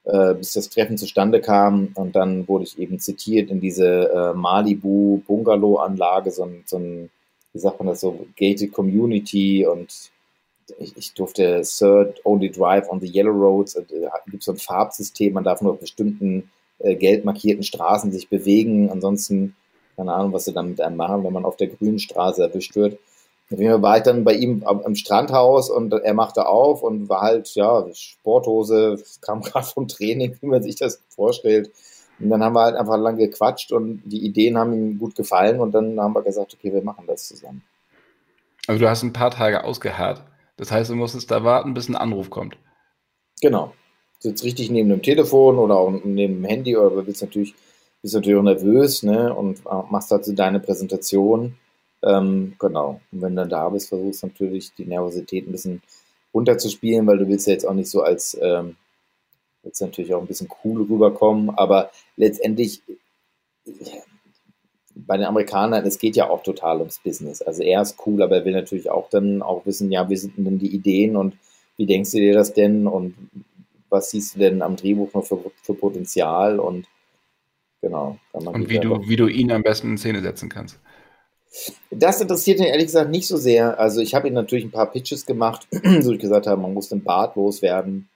äh, bis das Treffen zustande kam und dann wurde ich eben zitiert in diese äh, Malibu Bungalow Anlage, so so ein, wie sagt man das so, gated Community und ich, ich durfte Third Only Drive on the Yellow Roads, äh, gibt so ein Farbsystem, man darf nur auf bestimmten äh, gelb markierten Straßen sich bewegen, ansonsten keine Ahnung, was sie dann mit einem machen, wenn man auf der grünen Straße erwischt wird. Auf jeden Fall war ich dann bei ihm am Strandhaus und er machte auf und war halt, ja, Sporthose, kam gerade vom Training, wie man sich das vorstellt. Und dann haben wir halt einfach lang gequatscht und die Ideen haben ihm gut gefallen und dann haben wir gesagt, okay, wir machen das zusammen. Also du hast ein paar Tage ausgeharrt. Das heißt, du musstest da warten, bis ein Anruf kommt. Genau. Sitzt richtig neben dem Telefon oder auch neben dem Handy oder bist natürlich, bist natürlich auch nervös ne? und machst dazu deine Präsentation. Ähm, genau. Und wenn du dann da bist, versuchst du natürlich die Nervosität ein bisschen runterzuspielen, weil du willst ja jetzt auch nicht so als ähm, jetzt natürlich auch ein bisschen cool rüberkommen, aber letztendlich bei den Amerikanern, es geht ja auch total ums Business. Also er ist cool, aber er will natürlich auch dann auch wissen, ja, wie sind denn die Ideen und wie denkst du dir das denn und was siehst du denn am Drehbuch noch für, für Potenzial und genau. Und wie du, wie du ihn am besten in Szene setzen kannst. Das interessiert ihn ehrlich gesagt nicht so sehr. Also ich habe ihm natürlich ein paar Pitches gemacht, so ich gesagt habe, man muss den Bart loswerden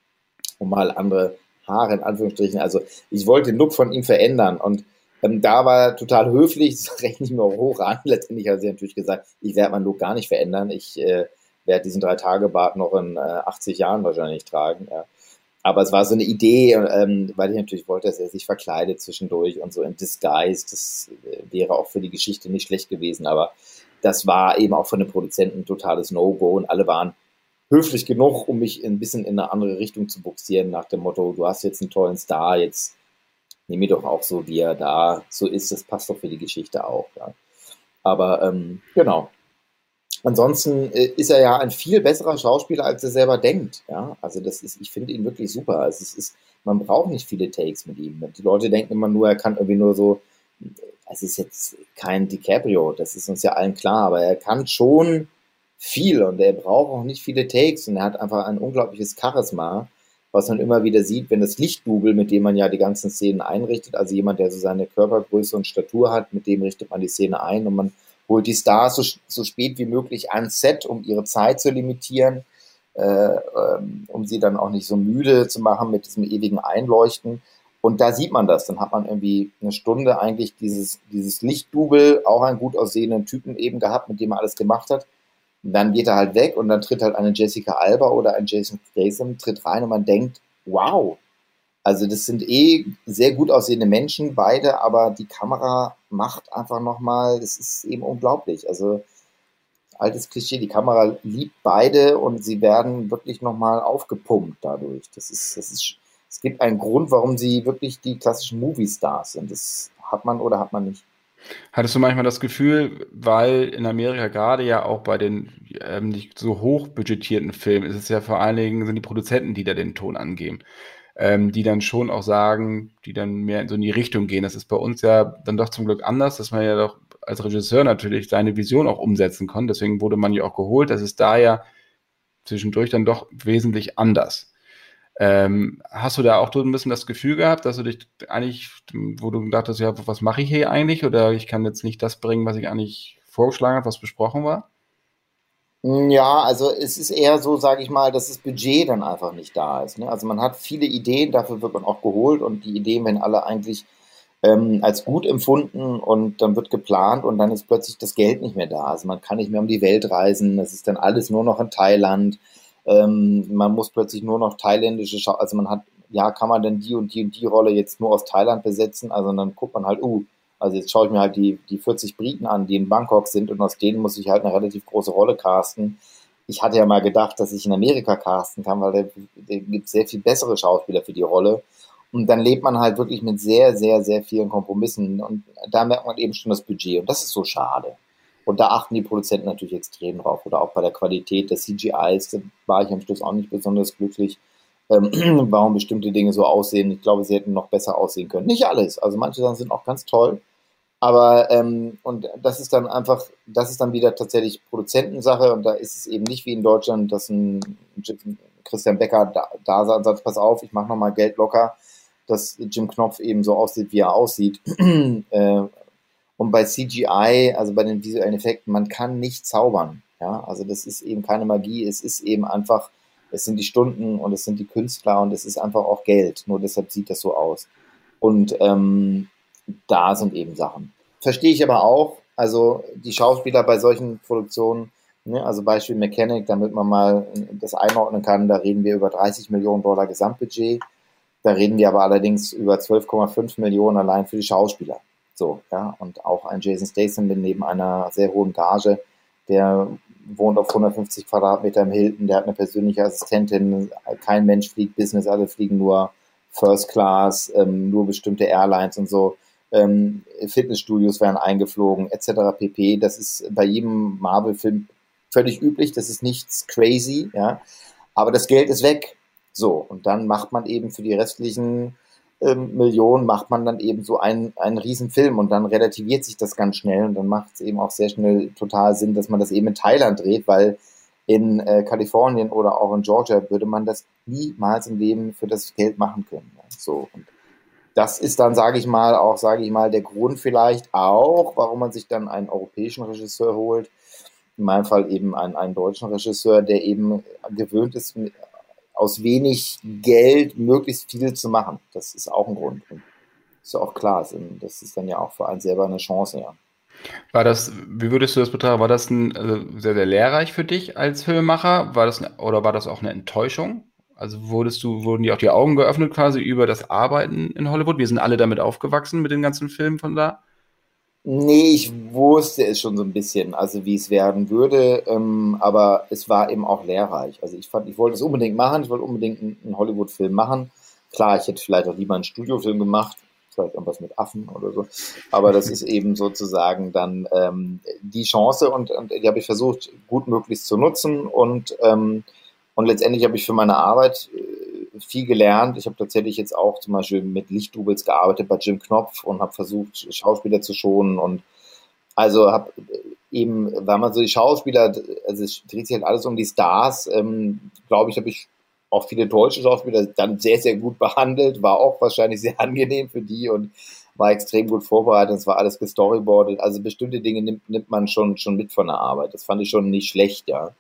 und mal andere Haare in Anführungsstrichen. Also ich wollte den Look von ihm verändern und ähm, da war er total höflich, das rechne ich mir auch hoch an. Letztendlich hat sie natürlich gesagt, ich werde meinen Look gar nicht verändern. Ich äh, werde diesen Drei-Tage-Bart noch in äh, 80 Jahren wahrscheinlich tragen. Ja. Aber es war so eine Idee, ähm, weil ich natürlich wollte, dass er sich verkleidet zwischendurch und so in Disguise. Das äh, wäre auch für die Geschichte nicht schlecht gewesen. Aber das war eben auch von den Produzenten ein totales No-Go und alle waren höflich genug, um mich ein bisschen in eine andere Richtung zu buxieren, nach dem Motto, du hast jetzt einen tollen Star, jetzt nehme doch auch so, wie er da so ist. Das passt doch für die Geschichte auch. Ja. Aber ähm, genau. Ansonsten äh, ist er ja ein viel besserer Schauspieler, als er selber denkt. Ja, also das ist, ich finde ihn wirklich super. Also es ist, man braucht nicht viele Takes mit ihm. Die Leute denken immer nur, er kann irgendwie nur so. Es ist jetzt kein DiCaprio, das ist uns ja allen klar, aber er kann schon viel und er braucht auch nicht viele Takes und er hat einfach ein unglaubliches Charisma was man immer wieder sieht, wenn das Lichtdouble, mit dem man ja die ganzen Szenen einrichtet, also jemand, der so seine Körpergröße und Statur hat, mit dem richtet man die Szene ein und man holt die Stars so, so spät wie möglich ans Set, um ihre Zeit zu limitieren, äh, ähm, um sie dann auch nicht so müde zu machen mit diesem ewigen Einleuchten. Und da sieht man das. Dann hat man irgendwie eine Stunde eigentlich dieses, dieses Lichtdouble, auch einen gut aussehenden Typen eben gehabt, mit dem er alles gemacht hat. Dann geht er halt weg und dann tritt halt eine Jessica Alba oder ein Jason Statham tritt rein und man denkt, wow. Also das sind eh sehr gut aussehende Menschen, beide, aber die Kamera macht einfach nochmal, das ist eben unglaublich. Also altes Klischee, die Kamera liebt beide und sie werden wirklich nochmal aufgepumpt dadurch. Das ist, das ist, es gibt einen Grund, warum sie wirklich die klassischen Movie-Stars sind. Das hat man oder hat man nicht. Hattest du manchmal das Gefühl, weil in Amerika gerade ja auch bei den ähm, nicht so hoch budgetierten Filmen ist es ja vor allen Dingen sind die Produzenten, die da den Ton angeben, ähm, die dann schon auch sagen, die dann mehr in so in die Richtung gehen. Das ist bei uns ja dann doch zum Glück anders, dass man ja doch als Regisseur natürlich seine Vision auch umsetzen konnte. Deswegen wurde man ja auch geholt. Das ist da ja zwischendurch dann doch wesentlich anders. Ähm, hast du da auch so ein bisschen das Gefühl gehabt, dass du dich eigentlich, wo du dachtest, ja, was mache ich hier eigentlich? Oder ich kann jetzt nicht das bringen, was ich eigentlich vorgeschlagen habe, was besprochen war? Ja, also es ist eher so, sage ich mal, dass das Budget dann einfach nicht da ist. Ne? Also man hat viele Ideen, dafür wird man auch geholt und die Ideen werden alle eigentlich ähm, als gut empfunden und dann wird geplant und dann ist plötzlich das Geld nicht mehr da. Also man kann nicht mehr um die Welt reisen, das ist dann alles nur noch in Thailand. Ähm, man muss plötzlich nur noch thailändische, Schau also man hat, ja, kann man denn die und die und die Rolle jetzt nur aus Thailand besetzen? Also dann guckt man halt, uh, also jetzt schaue ich mir halt die, die 40 Briten an, die in Bangkok sind und aus denen muss ich halt eine relativ große Rolle casten. Ich hatte ja mal gedacht, dass ich in Amerika casten kann, weil da gibt sehr viel bessere Schauspieler für die Rolle. Und dann lebt man halt wirklich mit sehr, sehr, sehr vielen Kompromissen. Und da merkt man eben schon das Budget. Und das ist so schade. Und da achten die Produzenten natürlich extrem drauf. Oder auch bei der Qualität des CGIs da war ich am Schluss auch nicht besonders glücklich, ähm, warum bestimmte Dinge so aussehen. Ich glaube, sie hätten noch besser aussehen können. Nicht alles. Also manche Sachen sind auch ganz toll. Aber, ähm, und das ist dann einfach, das ist dann wieder tatsächlich Produzentensache. Und da ist es eben nicht wie in Deutschland, dass ein Christian Becker da, da sagt, pass auf, ich mache nochmal Geld locker dass Jim Knopf eben so aussieht, wie er aussieht. äh, und bei CGI, also bei den visuellen Effekten, man kann nicht zaubern. Ja, also das ist eben keine Magie, es ist eben einfach, es sind die Stunden und es sind die Künstler und es ist einfach auch Geld. Nur deshalb sieht das so aus. Und ähm, da sind eben Sachen. Verstehe ich aber auch, also die Schauspieler bei solchen Produktionen, ne, also Beispiel Mechanic, damit man mal das einordnen kann, da reden wir über 30 Millionen Dollar Gesamtbudget. Da reden wir aber allerdings über 12,5 Millionen allein für die Schauspieler. So, ja, und auch ein Jason Statham neben einer sehr hohen Gage, der wohnt auf 150 Quadratmeter im Hilton, der hat eine persönliche Assistentin, kein Mensch fliegt Business, alle fliegen nur First Class, ähm, nur bestimmte Airlines und so. Ähm, Fitnessstudios werden eingeflogen, etc. pp. Das ist bei jedem Marvel-Film völlig üblich, das ist nichts crazy, ja. Aber das Geld ist weg. So, und dann macht man eben für die restlichen ähm, Millionen, macht man dann eben so einen, einen riesen Film und dann relativiert sich das ganz schnell und dann macht es eben auch sehr schnell total Sinn, dass man das eben in Thailand dreht, weil in äh, Kalifornien oder auch in Georgia würde man das niemals im Leben für das Geld machen können. Ja. So, und das ist dann, sage ich mal, auch, sage ich mal, der Grund vielleicht auch, warum man sich dann einen europäischen Regisseur holt. In meinem Fall eben einen, einen deutschen Regisseur, der eben gewöhnt ist, aus wenig Geld möglichst viel zu machen. Das ist auch ein Grund. Und ist ja auch klar. Das ist dann ja auch für einen selber eine Chance, ja. War das, wie würdest du das betrachten? War das ein, also sehr, sehr lehrreich für dich als Filmemacher? War das oder war das auch eine Enttäuschung? Also wurdest du, wurden dir auch die Augen geöffnet quasi über das Arbeiten in Hollywood? Wir sind alle damit aufgewachsen mit den ganzen Filmen von da. Nee, ich wusste es schon so ein bisschen, also wie es werden würde, ähm, aber es war eben auch lehrreich. Also ich fand, ich wollte es unbedingt machen, ich wollte unbedingt einen, Hollywood-Film machen. Klar, ich hätte vielleicht auch lieber einen Studiofilm gemacht, vielleicht irgendwas mit Affen oder so, aber das ist eben sozusagen dann ähm, die Chance und, und die habe ich versucht, gut möglichst zu nutzen und, ähm, und letztendlich habe ich für meine Arbeit äh, viel gelernt. Ich habe tatsächlich jetzt auch zum Beispiel mit Lichtdoubles gearbeitet bei Jim Knopf und habe versucht, Schauspieler zu schonen und also habe eben, weil man so die Schauspieler, also es dreht sich halt alles um die Stars, ähm, glaube ich, habe ich auch viele deutsche Schauspieler dann sehr, sehr gut behandelt, war auch wahrscheinlich sehr angenehm für die und war extrem gut vorbereitet, es war alles gestoryboardet, also bestimmte Dinge nimmt, nimmt man schon, schon mit von der Arbeit, das fand ich schon nicht schlecht, ja.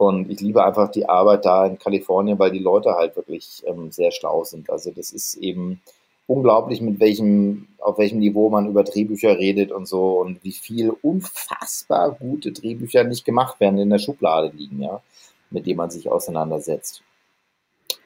Und ich liebe einfach die Arbeit da in Kalifornien, weil die Leute halt wirklich ähm, sehr schlau sind. Also das ist eben unglaublich, mit welchem, auf welchem Niveau man über Drehbücher redet und so und wie viel unfassbar gute Drehbücher nicht gemacht werden, in der Schublade liegen, ja, mit denen man sich auseinandersetzt.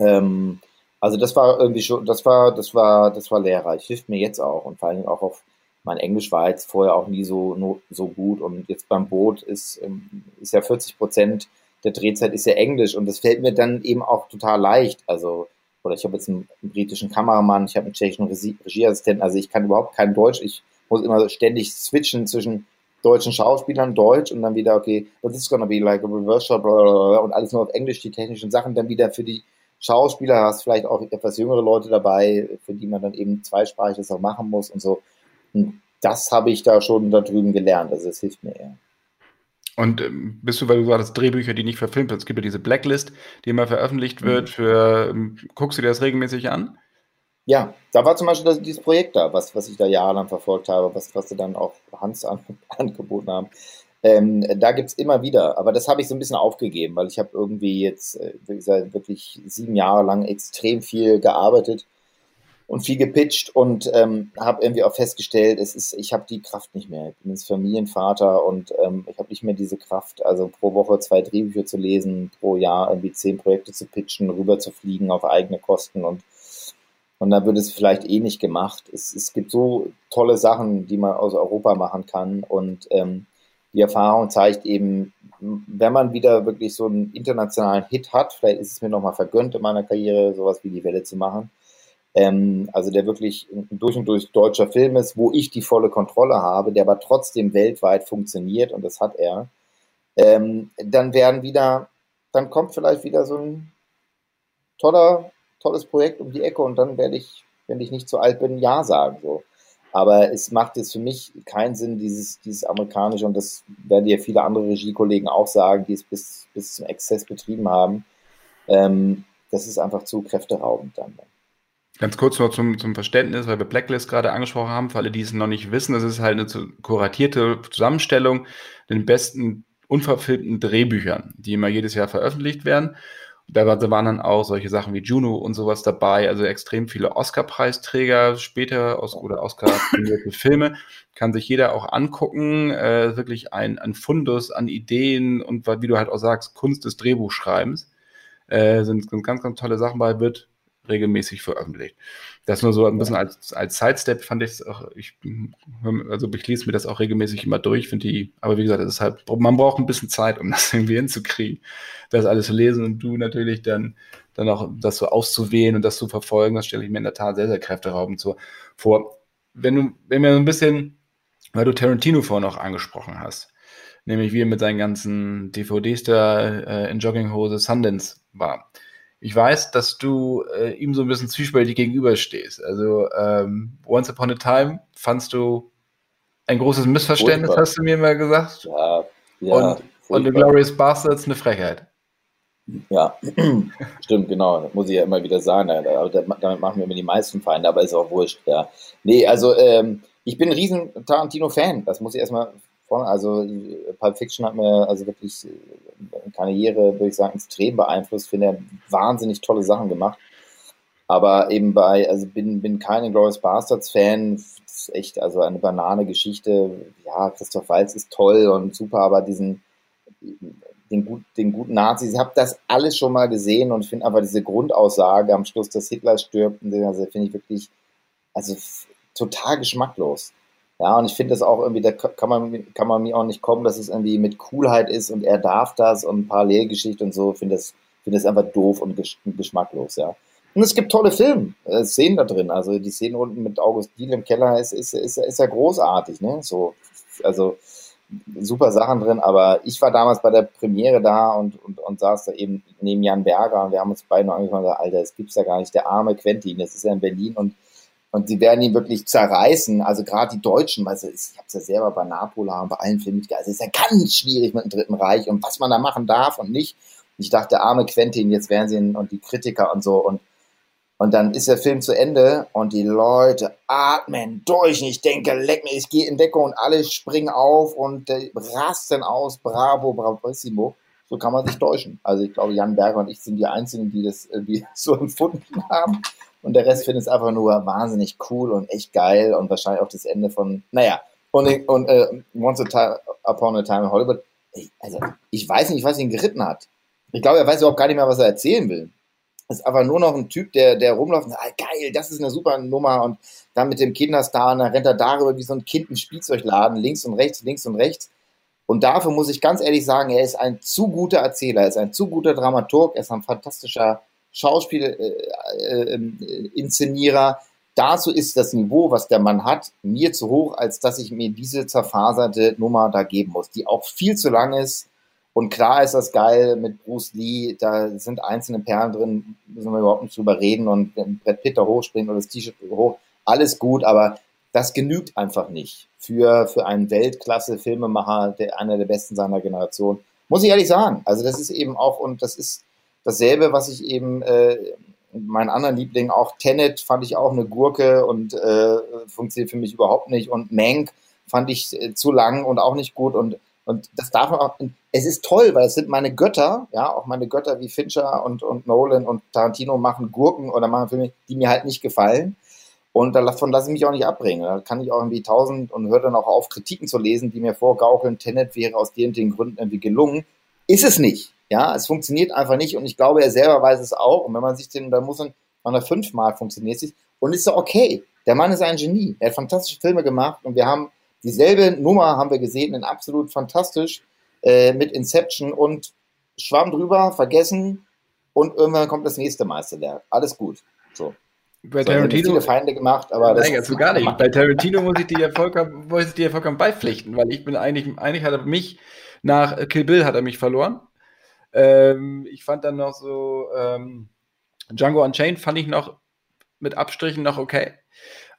Ähm, also das war irgendwie schon, das war, das war, das war lehrreich. Hilft mir jetzt auch und vor allem auch auf mein Englisch war jetzt vorher auch nie so, so gut und jetzt beim Boot ist, ähm, ist ja 40 Prozent der Drehzeit ist ja Englisch und das fällt mir dann eben auch total leicht. Also, oder ich habe jetzt einen, einen, britischen Kameramann, ich habe einen tschechischen Regie Regieassistenten, also ich kann überhaupt kein Deutsch. Ich muss immer ständig switchen zwischen deutschen Schauspielern, Deutsch und dann wieder, okay, this is gonna be like a reverse shot, blablabla, und alles nur auf Englisch, die technischen Sachen, dann wieder für die Schauspieler hast vielleicht auch etwas jüngere Leute dabei, für die man dann eben zweisprachig das auch machen muss und so. Und das habe ich da schon da drüben gelernt. Also es hilft mir eher. Und ähm, bist du, weil du sagst, Drehbücher, die nicht verfilmt werden, es gibt ja diese Blacklist, die immer veröffentlicht wird, mhm. für, ähm, guckst du dir das regelmäßig an? Ja, da war zum Beispiel das, dieses Projekt da, was, was ich da jahrelang verfolgt habe, was, was sie dann auch Hans an, angeboten haben. Ähm, da gibt es immer wieder, aber das habe ich so ein bisschen aufgegeben, weil ich habe irgendwie jetzt, äh, wirklich sieben Jahre lang extrem viel gearbeitet und viel gepitcht und ähm, habe irgendwie auch festgestellt, es ist, ich habe die Kraft nicht mehr. Ich bin jetzt Familienvater und ähm, ich habe nicht mehr diese Kraft, also pro Woche zwei Drehbücher zu lesen, pro Jahr irgendwie zehn Projekte zu pitchen, rüber zu fliegen auf eigene Kosten und und da wird es vielleicht eh nicht gemacht. Es, es gibt so tolle Sachen, die man aus Europa machen kann und ähm, die Erfahrung zeigt eben, wenn man wieder wirklich so einen internationalen Hit hat, vielleicht ist es mir nochmal vergönnt in meiner Karriere, sowas wie die Welle zu machen, ähm, also der wirklich durch und durch deutscher Film ist, wo ich die volle Kontrolle habe, der aber trotzdem weltweit funktioniert und das hat er, ähm, dann werden wieder, dann kommt vielleicht wieder so ein toller, tolles Projekt um die Ecke und dann werde ich, wenn ich nicht zu alt bin, Ja sagen. So. Aber es macht jetzt für mich keinen Sinn, dieses, dieses amerikanische, und das werden ja viele andere Regiekollegen auch sagen, die es bis, bis zum Exzess betrieben haben. Ähm, das ist einfach zu kräfteraubend dann. Ganz kurz noch zum, zum Verständnis, weil wir Blacklist gerade angesprochen haben, für alle, die es noch nicht wissen, das ist halt eine kuratierte Zusammenstellung den besten unverfilmten Drehbüchern, die immer jedes Jahr veröffentlicht werden. Da waren dann auch solche Sachen wie Juno und sowas dabei, also extrem viele Oscar-Preisträger später aus, oder oscar Filme. Kann sich jeder auch angucken. Äh, wirklich ein, ein Fundus an Ideen und wie du halt auch sagst, Kunst des Drehbuchschreibens. Äh, sind, sind ganz, ganz tolle Sachen bei, wird regelmäßig veröffentlicht. Das nur so ein bisschen als, als Sidestep fand ich es auch, ich, also ich lese mir das auch regelmäßig immer durch, finde die, aber wie gesagt, das ist halt, man braucht ein bisschen Zeit, um das irgendwie hinzukriegen, das alles zu lesen und du natürlich dann, dann auch das so auszuwählen und das zu verfolgen, das stelle ich mir in der Tat sehr, sehr kräfteraubend so vor. Wenn du, wenn wir so ein bisschen, weil du Tarantino vorhin noch angesprochen hast, nämlich wie er mit seinen ganzen DVDs da äh, in Jogginghose Sundance war ich weiß, dass du äh, ihm so ein bisschen zwiespältig gegenüberstehst. Also ähm, Once Upon a Time fandst du ein großes Missverständnis, Furchtbar. hast du mir mal gesagt. Ja, ja. Und, und The Glorious Bastards eine Frechheit. Ja, stimmt, genau. Das muss ich ja immer wieder sagen. Aber damit machen wir immer die meisten Feinde, aber ist auch wurscht, ja. Nee, also ähm, ich bin ein riesen Tarantino-Fan. Das muss ich erstmal also Pulp Fiction hat mir also wirklich äh, Karriere, würde ich sagen, extrem beeinflusst. Finde er wahnsinnig tolle Sachen gemacht. Aber eben bei, also bin, bin kein Glorious Bastards Fan. Das ist echt, also eine banane Geschichte. Ja, Christoph Waltz ist toll und super, aber diesen, den, gut, den guten Nazis, ich habe das alles schon mal gesehen und finde aber diese Grundaussage am Schluss, dass Hitler stirbt, also finde ich wirklich, also total geschmacklos. Ja, und ich finde das auch irgendwie, da kann man, kann man mir auch nicht kommen, dass es irgendwie mit Coolheit ist und er darf das und Parallelgeschichte und so. Ich finde das, finde das einfach doof und geschmacklos, ja. Und es gibt tolle Filme, äh, Szenen da drin. Also die Szenen unten mit August Diel im Keller ist, ist, ist, ist ja großartig, ne? So, also super Sachen drin, aber ich war damals bei der Premiere da und, und, und saß da eben neben Jan Berger und wir haben uns beide noch angeschaut und gesagt, Alter, das gibt's ja gar nicht, der arme Quentin, das ist ja in Berlin und und sie werden ihn wirklich zerreißen. Also gerade die Deutschen, weil ich habe es ja selber bei Napola und bei allen Filmen mitgehalten. Es ist ja ganz schwierig mit dem Dritten Reich und was man da machen darf und nicht. Ich dachte, arme Quentin, jetzt werden sie ihn und die Kritiker und so. Und, und dann ist der Film zu Ende und die Leute atmen durch. Und ich denke, leck mir, ich gehe in Deckung und alle springen auf und rasten aus. Bravo, bravissimo. So kann man sich täuschen. Also ich glaube, Jan Berger und ich sind die Einzigen, die das irgendwie so empfunden haben. Und der Rest findet es einfach nur wahnsinnig cool und echt geil und wahrscheinlich auch das Ende von, naja, und, und äh, Once Upon a Time in Hollywood, also ich weiß nicht, was ihn geritten hat. Ich glaube, er weiß überhaupt gar nicht mehr, was er erzählen will. Ist einfach nur noch ein Typ, der, der rumläuft und sagt, ah, geil, das ist eine super Nummer und dann mit dem Kinderstar und dann rennt er darüber wie so ein Kind ein Spielzeugladen, links und rechts, links und rechts. Und dafür muss ich ganz ehrlich sagen, er ist ein zu guter Erzähler, er ist ein zu guter Dramaturg, er ist ein fantastischer Schauspielinszenierer. Äh, äh, Dazu ist das Niveau, was der Mann hat, mir zu hoch, als dass ich mir diese zerfaserte Nummer da geben muss, die auch viel zu lang ist. Und klar ist das geil mit Bruce Lee, da sind einzelne Perlen drin, müssen wir überhaupt nicht drüber reden und Brett Pitt da hochspringt oder das T-Shirt hoch, alles gut, aber das genügt einfach nicht für, für einen Weltklasse-Filmemacher, der einer der besten seiner Generation. Muss ich ehrlich sagen. Also das ist eben auch, und das ist dasselbe, was ich eben äh, meinen anderen Liebling auch Tenet fand ich auch eine Gurke und äh, funktioniert für mich überhaupt nicht. Und Mank fand ich äh, zu lang und auch nicht gut. Und, und das darf man auch. Es ist toll, weil es sind meine Götter, ja, auch meine Götter wie Fincher und, und Nolan und Tarantino machen Gurken oder machen Filme, die mir halt nicht gefallen. Und davon lasse ich mich auch nicht abbringen. Da kann ich auch irgendwie tausend und höre dann auch auf, Kritiken zu lesen, die mir vorgaukeln, Tenet wäre aus den, den Gründen irgendwie gelungen. Ist es nicht. Ja, es funktioniert einfach nicht und ich glaube, er selber weiß es auch. Und wenn man sich den, dann muss man, man fünfmal funktioniert es und ist so okay. Der Mann ist ein Genie. Er hat fantastische Filme gemacht und wir haben dieselbe Nummer haben wir gesehen, in absolut fantastisch äh, mit Inception und Schwamm drüber, vergessen und irgendwann kommt das nächste Meisterwerk. Alles gut. So. Bei so, Tarantino viele Feinde gemacht, aber das nein, ist gar nicht. Bei Tarantino muss ich dir vollkommen, muss ich dir vollkommen beipflichten, weil ich bin eigentlich, eigentlich hat er mich nach Kill Bill hat er mich verloren. Ähm, ich fand dann noch so ähm, Django Unchained fand ich noch mit Abstrichen noch okay.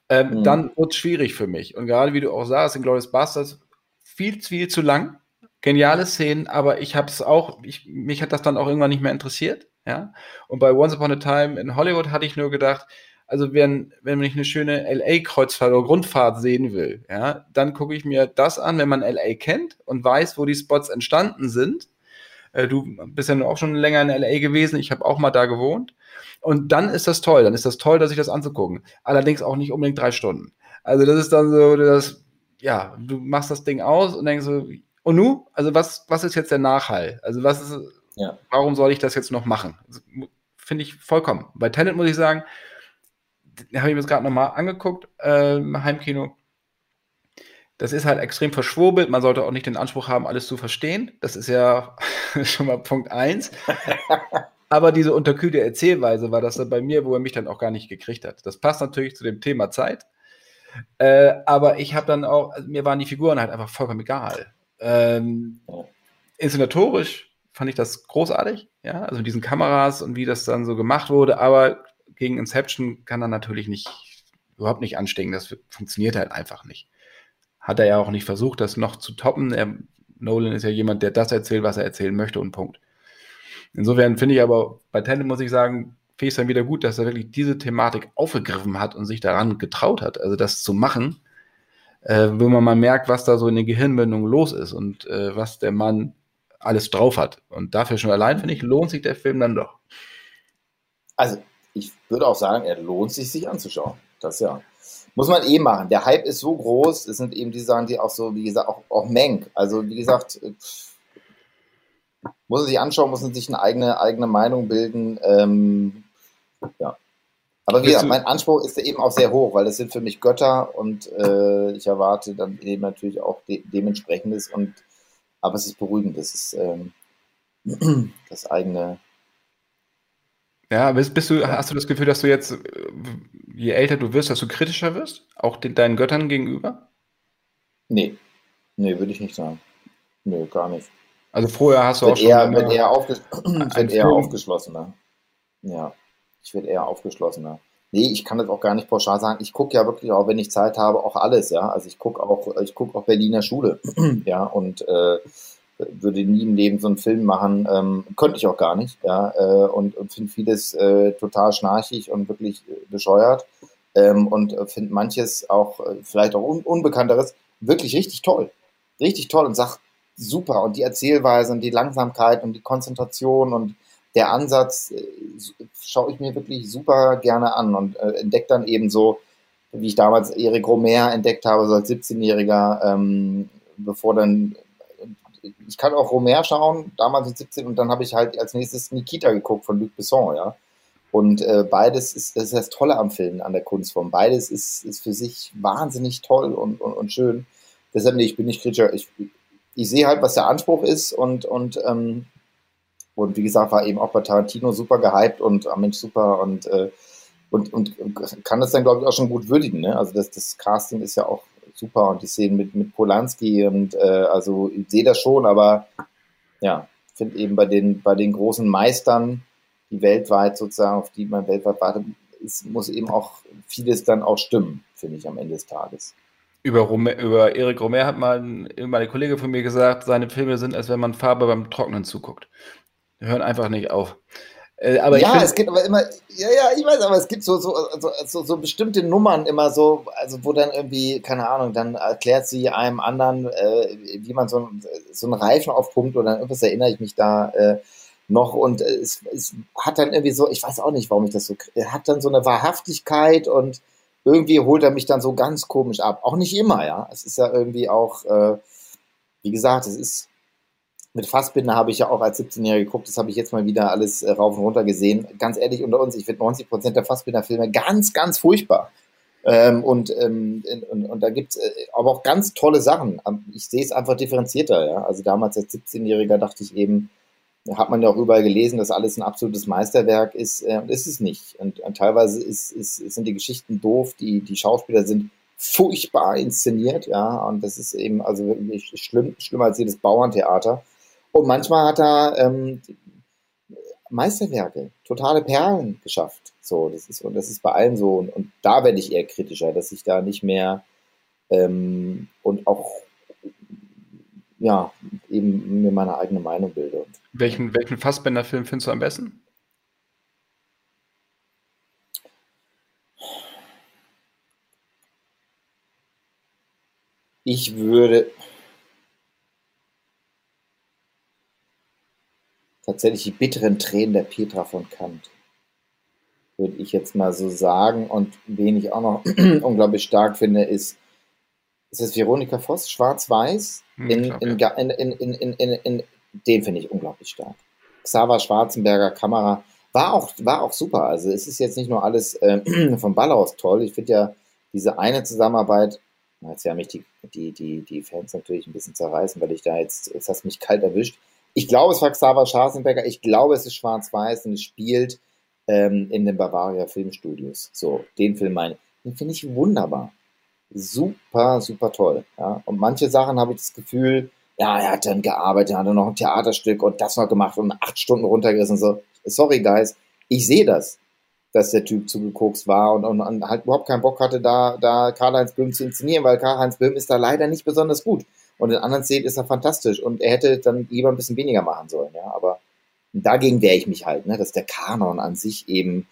Ähm, mhm. Dann wird es schwierig für mich. Und gerade wie du auch sagst, in Glorious Bastards viel, viel zu lang. Geniale Szenen, aber ich habe es auch, ich, mich hat das dann auch irgendwann nicht mehr interessiert. Ja? Und bei Once Upon a Time in Hollywood hatte ich nur gedacht, also wenn, wenn ich eine schöne LA-Kreuzfahrt oder Grundfahrt sehen will, ja, dann gucke ich mir das an, wenn man LA kennt und weiß, wo die Spots entstanden sind du bist ja auch schon länger in LA gewesen, ich habe auch mal da gewohnt. Und dann ist das toll, dann ist das toll, dass ich das anzugucken. Allerdings auch nicht unbedingt drei Stunden. Also das ist dann so, das, ja, du machst das Ding aus und denkst so, und nu? Also was, was ist jetzt der Nachhall? Also was ist, ja. warum soll ich das jetzt noch machen? Also, Finde ich vollkommen. Bei Tenet muss ich sagen, habe ich mir das gerade nochmal angeguckt, äh, Heimkino das ist halt extrem verschwurbelt. Man sollte auch nicht den Anspruch haben, alles zu verstehen. Das ist ja schon mal Punkt eins. Aber diese unterkühlte Erzählweise war das dann bei mir, wo er mich dann auch gar nicht gekriegt hat. Das passt natürlich zu dem Thema Zeit. Äh, aber ich habe dann auch, also mir waren die Figuren halt einfach vollkommen egal. Ähm, inszenatorisch fand ich das großartig, ja, also mit diesen Kameras und wie das dann so gemacht wurde, aber gegen Inception kann er natürlich nicht, überhaupt nicht anstehen. Das funktioniert halt einfach nicht hat er ja auch nicht versucht, das noch zu toppen. Er, Nolan ist ja jemand, der das erzählt, was er erzählen möchte und Punkt. Insofern finde ich aber bei Tenet muss ich sagen, finde ich es dann wieder gut, dass er wirklich diese Thematik aufgegriffen hat und sich daran getraut hat, also das zu machen, äh, wo man mal merkt, was da so in den Gehirnwindungen los ist und äh, was der Mann alles drauf hat. Und dafür schon allein, finde ich, lohnt sich der Film dann doch. Also, ich würde auch sagen, er lohnt sich, sich anzuschauen. Das ja. Muss man eh machen. Der Hype ist so groß, es sind eben die Sachen, die auch so, wie gesagt, auch, auch Menk. Also, wie gesagt, äh, muss man sich anschauen, muss man sich eine eigene, eigene Meinung bilden. Ähm, ja. Aber wie gesagt, mein Anspruch ist eben auch sehr hoch, weil das sind für mich Götter und äh, ich erwarte dann eben natürlich auch de dementsprechendes und aber es ist beruhigend, das ist ähm, das eigene ja, bist, bist du, hast du das Gefühl, dass du jetzt, äh, je älter du wirst, dass du kritischer wirst? Auch den, deinen Göttern gegenüber? Nee. Nee, würde ich nicht sagen. Nee, gar nicht. Also vorher hast du auch schon. Eher, wird eher, aufges wird eher aufgeschlossener. Ja, ich werde eher aufgeschlossener. Nee, ich kann das auch gar nicht pauschal sagen. Ich gucke ja wirklich auch, wenn ich Zeit habe, auch alles, ja. Also ich gucke auch, ich gucke auch Berliner Schule, ja, und äh, würde nie im Leben so einen Film machen, ähm, könnte ich auch gar nicht, ja, äh, und, und finde vieles äh, total schnarchig und wirklich äh, bescheuert ähm, und äh, finde manches auch, äh, vielleicht auch un Unbekannteres, wirklich richtig toll. Richtig toll und sag super. Und die Erzählweise und die Langsamkeit und die Konzentration und der Ansatz äh, schaue ich mir wirklich super gerne an und äh, entdecke dann eben so, wie ich damals Eric Romer entdeckt habe, so als 17-Jähriger, ähm, bevor dann ich kann auch Romer schauen, damals mit 17, und dann habe ich halt als nächstes Nikita geguckt von Luc Besson, ja. Und äh, beides ist, das ist das Tolle am Film, an der Kunstform. Beides ist, ist für sich wahnsinnig toll und, und, und schön. Deshalb, nee, ich bin nicht kritischer. Ich, ich sehe halt, was der Anspruch ist und, und, ähm, und wie gesagt, war eben auch bei Tarantino super gehypt und am ah, Mensch super und, äh, und, und kann das dann, glaube ich, auch schon gut würdigen. Ne? Also das, das Casting ist ja auch super und die Szenen mit, mit Polanski und äh, also ich sehe das schon, aber ja, finde eben bei den, bei den großen Meistern, die weltweit sozusagen, auf die man weltweit wartet, es muss eben auch vieles dann auch stimmen, finde ich, am Ende des Tages. Über, Romer, über Eric Romer hat mal meine Kollege von mir gesagt, seine Filme sind, als wenn man Farbe beim Trocknen zuguckt. Die hören einfach nicht auf. Äh, aber ja, es gibt aber immer, ja, ja, ich weiß, aber es gibt so, so, so, so, bestimmte Nummern immer so, also wo dann irgendwie, keine Ahnung, dann erklärt sie einem anderen, äh, wie man so, so einen Reifen aufpumpt oder irgendwas erinnere ich mich da äh, noch und es, es hat dann irgendwie so, ich weiß auch nicht, warum ich das so, hat dann so eine Wahrhaftigkeit und irgendwie holt er mich dann so ganz komisch ab. Auch nicht immer, ja. Es ist ja irgendwie auch, äh, wie gesagt, es ist mit Fassbinder habe ich ja auch als 17-Jähriger geguckt, das habe ich jetzt mal wieder alles äh, rauf und runter gesehen. Ganz ehrlich unter uns, ich finde 90 Prozent der Fassbinder-Filme ganz, ganz furchtbar. Ähm, und, ähm, und, und da gibt es äh, aber auch ganz tolle Sachen. Ähm, ich sehe es einfach differenzierter. Ja? Also damals als 17-Jähriger dachte ich eben, hat man ja auch überall gelesen, dass alles ein absolutes Meisterwerk ist. Äh, und ist es nicht. Und, und teilweise ist, ist, sind die Geschichten doof, die, die Schauspieler sind furchtbar inszeniert, ja, und das ist eben also wirklich schlimm, schlimmer als jedes Bauerntheater. Und manchmal hat er ähm, Meisterwerke, totale Perlen geschafft. So, das ist, und das ist bei allen so. Und, und da werde ich eher kritischer, dass ich da nicht mehr ähm, und auch ja, eben mir meine eigene Meinung bilde. Welchen, welchen Fassbender-Film findest du am besten? Ich würde, tatsächlich die bitteren Tränen der Petra von Kant. Würde ich jetzt mal so sagen. Und wen ich auch noch unglaublich stark finde, ist, ist es Veronika Voss, Schwarz-Weiß? Hm, in, in, in, in, in, in, den finde ich unglaublich stark. Xaver Schwarzenberger Kamera war auch, war auch super. Also es ist jetzt nicht nur alles äh, vom Ball aus toll. Ich finde ja diese eine Zusammenarbeit, jetzt ja mich die, die, die, die Fans natürlich ein bisschen zerreißen, weil ich da jetzt, jetzt hast mich kalt erwischt. Ich glaube, es war Xaver Scharsenberger. Ich glaube, es ist schwarz-weiß und es spielt ähm, in den Bavaria Filmstudios. So, den Film meine Den finde ich wunderbar. Super, super toll. Ja? Und manche Sachen habe ich das Gefühl, ja, er hat dann gearbeitet, hat dann noch ein Theaterstück und das noch gemacht und acht Stunden runtergerissen. So, sorry, guys, ich sehe das, dass der Typ zugeguckt war und, und, und, halt überhaupt keinen Bock hatte, da, da Karl-Heinz Böhm zu inszenieren, weil Karl-Heinz Böhm ist da leider nicht besonders gut. Und in anderen Szenen ist er fantastisch und er hätte dann lieber ein bisschen weniger machen sollen, ja. Aber dagegen wehre ich mich halt, ne, dass der Kanon an sich eben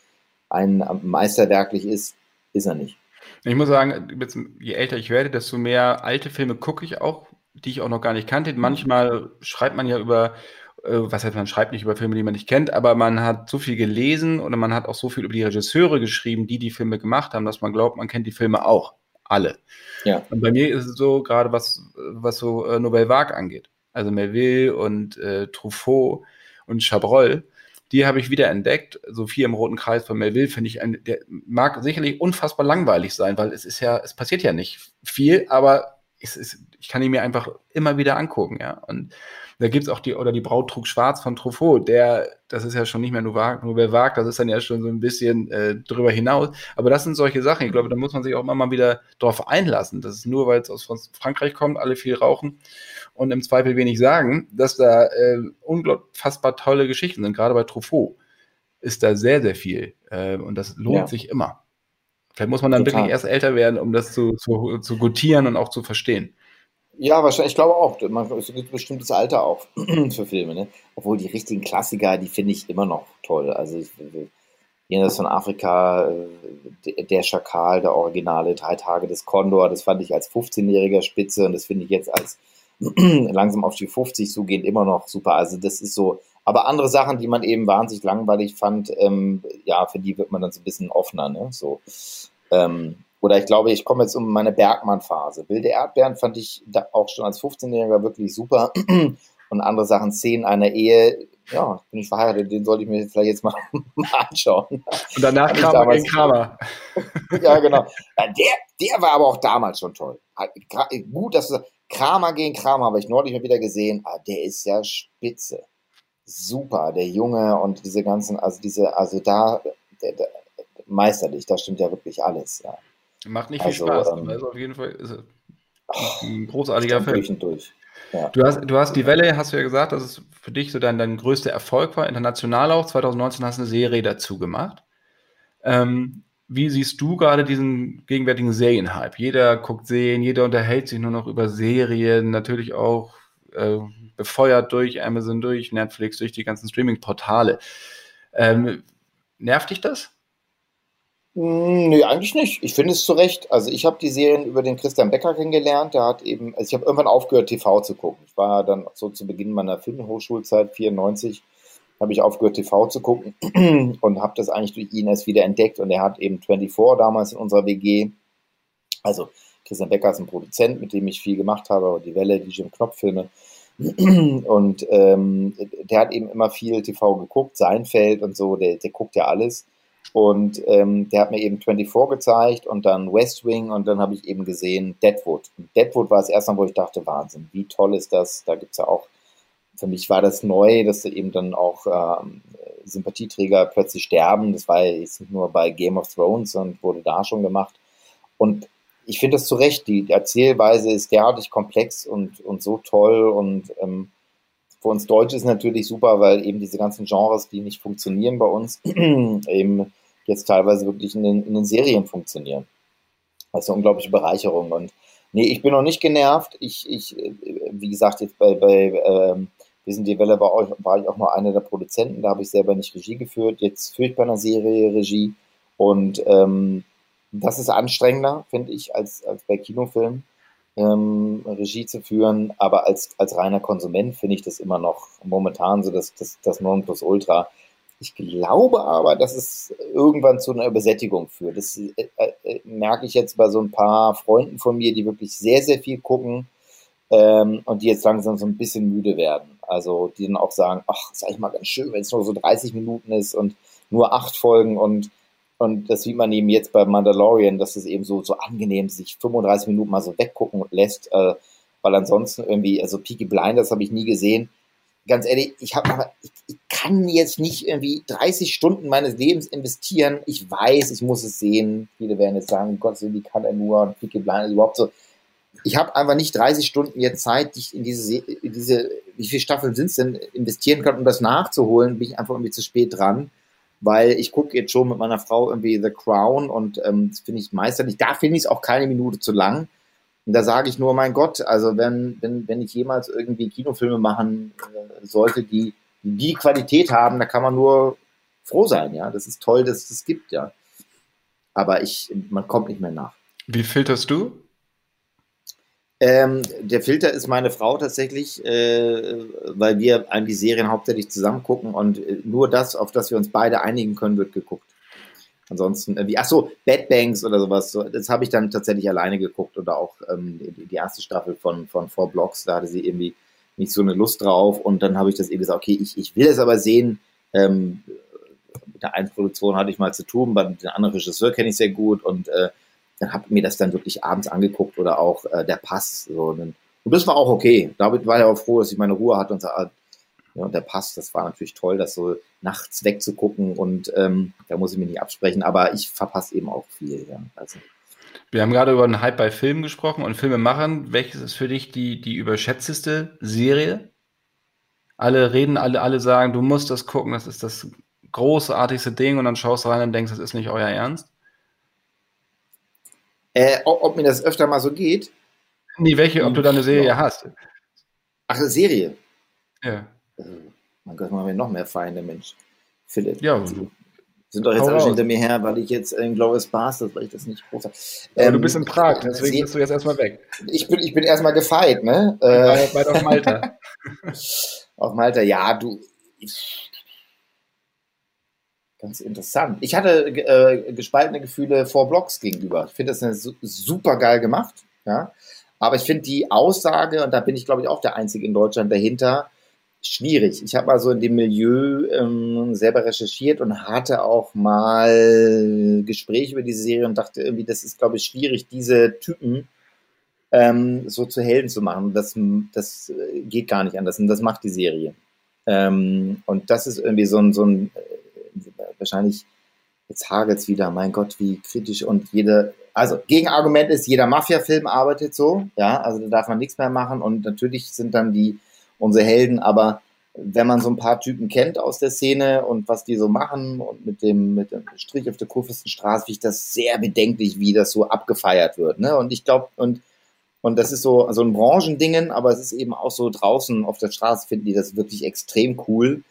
ein meisterwerklich ist, ist er nicht. Ich muss sagen, je älter ich werde, desto mehr alte Filme gucke ich auch, die ich auch noch gar nicht kannte. Manchmal schreibt man ja über, äh, was heißt man schreibt nicht über Filme, die man nicht kennt, aber man hat so viel gelesen oder man hat auch so viel über die Regisseure geschrieben, die die Filme gemacht haben, dass man glaubt, man kennt die Filme auch alle. Ja. Und bei mir ist es so, gerade was, was so äh, Nouvelle Vague angeht, also Melville und äh, Truffaut und Chabrol, die habe ich wieder entdeckt. So viel im roten Kreis von Melville finde ich, ein, der mag sicherlich unfassbar langweilig sein, weil es ist ja, es passiert ja nicht viel, aber ist, ich kann ihn mir einfach immer wieder angucken, ja. Und da gibt es auch die, oder die Braut trug schwarz von Truffaut, der, das ist ja schon nicht mehr nur Nouvelle Vague, das ist dann ja schon so ein bisschen äh, drüber hinaus. Aber das sind solche Sachen, ich glaube, da muss man sich auch immer mal wieder drauf einlassen. Das ist nur, weil es aus Frankreich kommt, alle viel rauchen und im Zweifel wenig sagen, dass da äh, unfassbar tolle Geschichten sind, gerade bei Truffaut ist da sehr, sehr viel. Äh, und das lohnt ja. sich immer. Vielleicht muss man dann Total. wirklich erst älter werden, um das zu, zu, zu gutieren und auch zu verstehen. Ja, wahrscheinlich, ich glaube auch. Man, es gibt ein bestimmtes Alter auch für Filme, ne? Obwohl die richtigen Klassiker, die finde ich immer noch toll. Also ich, Jenseits von Afrika, äh, der Schakal, der Originale, Drei Tage des Kondor, das fand ich als 15-jähriger Spitze und das finde ich jetzt als langsam auf die 50 zugehend immer noch super. Also das ist so, aber andere Sachen, die man eben wahnsinnig langweilig fand, ähm, ja, für die wird man dann so ein bisschen offener, ne? So. Ähm, oder ich glaube, ich komme jetzt um meine Bergmann-Phase. Wilde Erdbeeren fand ich auch schon als 15-Jähriger wirklich super. Und andere Sachen, Szenen einer Ehe, ja, bin ich verheiratet, den sollte ich mir vielleicht jetzt mal, mal anschauen. Und danach Kramer gegen Kramer. ja, genau. Ja, der, der war aber auch damals schon toll. Gut, dass du Kramer gegen Kramer habe ich neulich mal wieder gesehen. Ah, der ist ja spitze. Super, der Junge und diese ganzen, also diese, also da, der, der, meisterlich, da stimmt ja wirklich alles, ja. Macht nicht also, viel Spaß, ähm, also auf jeden Fall ist ein großartiger Film. Durch und durch. Ja. Du, hast, du hast die Welle, hast du ja gesagt, dass es für dich so dein, dein größter Erfolg war, international auch. 2019 hast du eine Serie dazu gemacht. Ähm, wie siehst du gerade diesen gegenwärtigen Serienhype? Jeder guckt Serien, jeder unterhält sich nur noch über Serien, natürlich auch äh, befeuert durch Amazon, durch Netflix, durch die ganzen Streaming-Portale. Ähm, nervt dich das? Hm, nee, eigentlich nicht. Ich finde es zu Recht. Also ich habe die Serien über den Christian Becker kennengelernt. Der hat eben, also ich habe irgendwann aufgehört, TV zu gucken. Ich war dann so zu Beginn meiner Filmhochschulzeit, 94, habe ich aufgehört, TV zu gucken und habe das eigentlich durch ihn erst wieder entdeckt. Und er hat eben 24 damals in unserer WG. Also Christian Becker ist ein Produzent, mit dem ich viel gemacht habe, die Welle, die Jim Knopf-Filme. Und ähm, der hat eben immer viel TV geguckt, Seinfeld und so, der, der guckt ja alles. Und ähm, der hat mir eben 24 gezeigt und dann West Wing und dann habe ich eben gesehen Deadwood. Und Deadwood war das erste Mal, wo ich dachte, Wahnsinn, wie toll ist das? Da gibt es ja auch, für mich war das neu, dass da eben dann auch ähm, Sympathieträger plötzlich sterben. Das war jetzt nicht nur bei Game of Thrones und wurde da schon gemacht. Und ich finde das zu Recht, die, Erzählweise ist derartig komplex und, und so toll und ähm, für uns Deutsche ist natürlich super, weil eben diese ganzen Genres, die nicht funktionieren bei uns, eben jetzt teilweise wirklich in den, in den Serien funktionieren. Das ist eine unglaubliche Bereicherung. Und nee, ich bin noch nicht genervt. Ich, ich wie gesagt, jetzt bei, bei ähm, Wir sind war, auch, war ich auch mal einer der Produzenten, da habe ich selber nicht Regie geführt. Jetzt führe ich bei einer Serie Regie. Und ähm, das ist anstrengender, finde ich, als, als bei Kinofilmen ähm, Regie zu führen. Aber als, als reiner Konsument finde ich das immer noch momentan so das, das, das Nonplusultra. Ich glaube aber, dass es irgendwann zu einer Übersättigung führt. Das äh, äh, merke ich jetzt bei so ein paar Freunden von mir, die wirklich sehr, sehr viel gucken ähm, und die jetzt langsam so ein bisschen müde werden. Also die dann auch sagen, ach, ist eigentlich mal ganz schön, wenn es nur so 30 Minuten ist und nur acht Folgen und und das sieht man eben jetzt bei Mandalorian, dass es eben so, so angenehm sich 35 Minuten mal so weggucken lässt, äh, weil ansonsten irgendwie, also Peaky Blinders habe ich nie gesehen. Ganz ehrlich, ich habe ich, ich kann jetzt nicht irgendwie 30 Stunden meines Lebens investieren. Ich weiß, ich muss es sehen. Viele werden jetzt sagen, Gott, wie kann er nur Peaky Blinders überhaupt so. Ich habe einfach nicht 30 Stunden jetzt Zeit, die ich in diese, in diese, wie viele Staffeln sind es denn, investieren kann, um das nachzuholen, bin ich einfach irgendwie zu spät dran weil ich gucke jetzt schon mit meiner Frau irgendwie The Crown und ähm, das finde ich meisterlich. Da finde ich es auch keine Minute zu lang. Und da sage ich nur, mein Gott, also wenn, wenn, wenn ich jemals irgendwie Kinofilme machen äh, sollte, die die Qualität haben, da kann man nur froh sein, ja. Das ist toll, dass es das gibt, ja. Aber ich, man kommt nicht mehr nach. Wie filterst du? Ähm, der Filter ist meine Frau tatsächlich, äh, weil wir eigentlich Serien hauptsächlich zusammen gucken und äh, nur das, auf das wir uns beide einigen können, wird geguckt. Ansonsten, äh, wie, ach so, Bad Banks oder sowas, so, das habe ich dann tatsächlich alleine geguckt oder auch ähm, die, die, erste Staffel von, von Four Blocks, da hatte sie irgendwie nicht so eine Lust drauf und dann habe ich das eben gesagt, okay, ich, ich will es aber sehen. Ähm, mit der einen Produktion hatte ich mal zu tun, bei den anderen Regisseur kenne ich sehr gut und äh, dann habe ich mir das dann wirklich abends angeguckt oder auch äh, der Pass. So, und das war auch okay. David war ja auch froh, dass ich meine Ruhe hatte und sagte, ja, und der Pass, das war natürlich toll, das so nachts wegzugucken und ähm, da muss ich mich nicht absprechen, aber ich verpasse eben auch viel. Ja. Also, wir haben gerade über den Hype bei Filmen gesprochen und Filmemachern. Welches ist für dich die, die überschätzteste Serie? Alle reden, alle, alle sagen, du musst das gucken, das ist das großartigste Ding und dann schaust du rein und denkst, das ist nicht euer Ernst? Äh, ob mir das öfter mal so geht? Nee, welche, ob du da eine Serie ja. hast. Ach, eine Serie? Ja. Mein Gott, machen wir noch mehr Feinde, Mensch. Philipp. Ja, also, sind doch jetzt alle hinter mir her, weil ich jetzt in Glorious Bastards, weil ich das nicht groß habe. Ähm, du bist in Prag, deswegen bist du jetzt erstmal weg. Ich bin, ich bin erstmal gefeit, ne? Äh, weit auf Malta. auf Malta, ja, du. Ich, Ganz interessant. Ich hatte äh, gespaltene Gefühle vor Blogs gegenüber. Ich finde das eine, super geil gemacht. Ja? Aber ich finde die Aussage, und da bin ich glaube ich auch der Einzige in Deutschland dahinter, schwierig. Ich habe mal so in dem Milieu ähm, selber recherchiert und hatte auch mal Gespräche über diese Serie und dachte irgendwie, das ist glaube ich schwierig, diese Typen ähm, so zu Helden zu machen. Das, das geht gar nicht anders und das macht die Serie. Ähm, und das ist irgendwie so ein, so ein wahrscheinlich, jetzt hagelt es wieder, mein Gott, wie kritisch und jede, also Gegenargument ist, jeder Mafia-Film arbeitet so, ja, also da darf man nichts mehr machen und natürlich sind dann die, unsere Helden, aber wenn man so ein paar Typen kennt aus der Szene und was die so machen und mit dem, mit dem Strich auf der Kurfürstenstraße, finde ich das sehr bedenklich, wie das so abgefeiert wird. Ne? Und ich glaube, und, und das ist so, so ein Branchendingen, aber es ist eben auch so draußen auf der Straße finden die das wirklich extrem cool.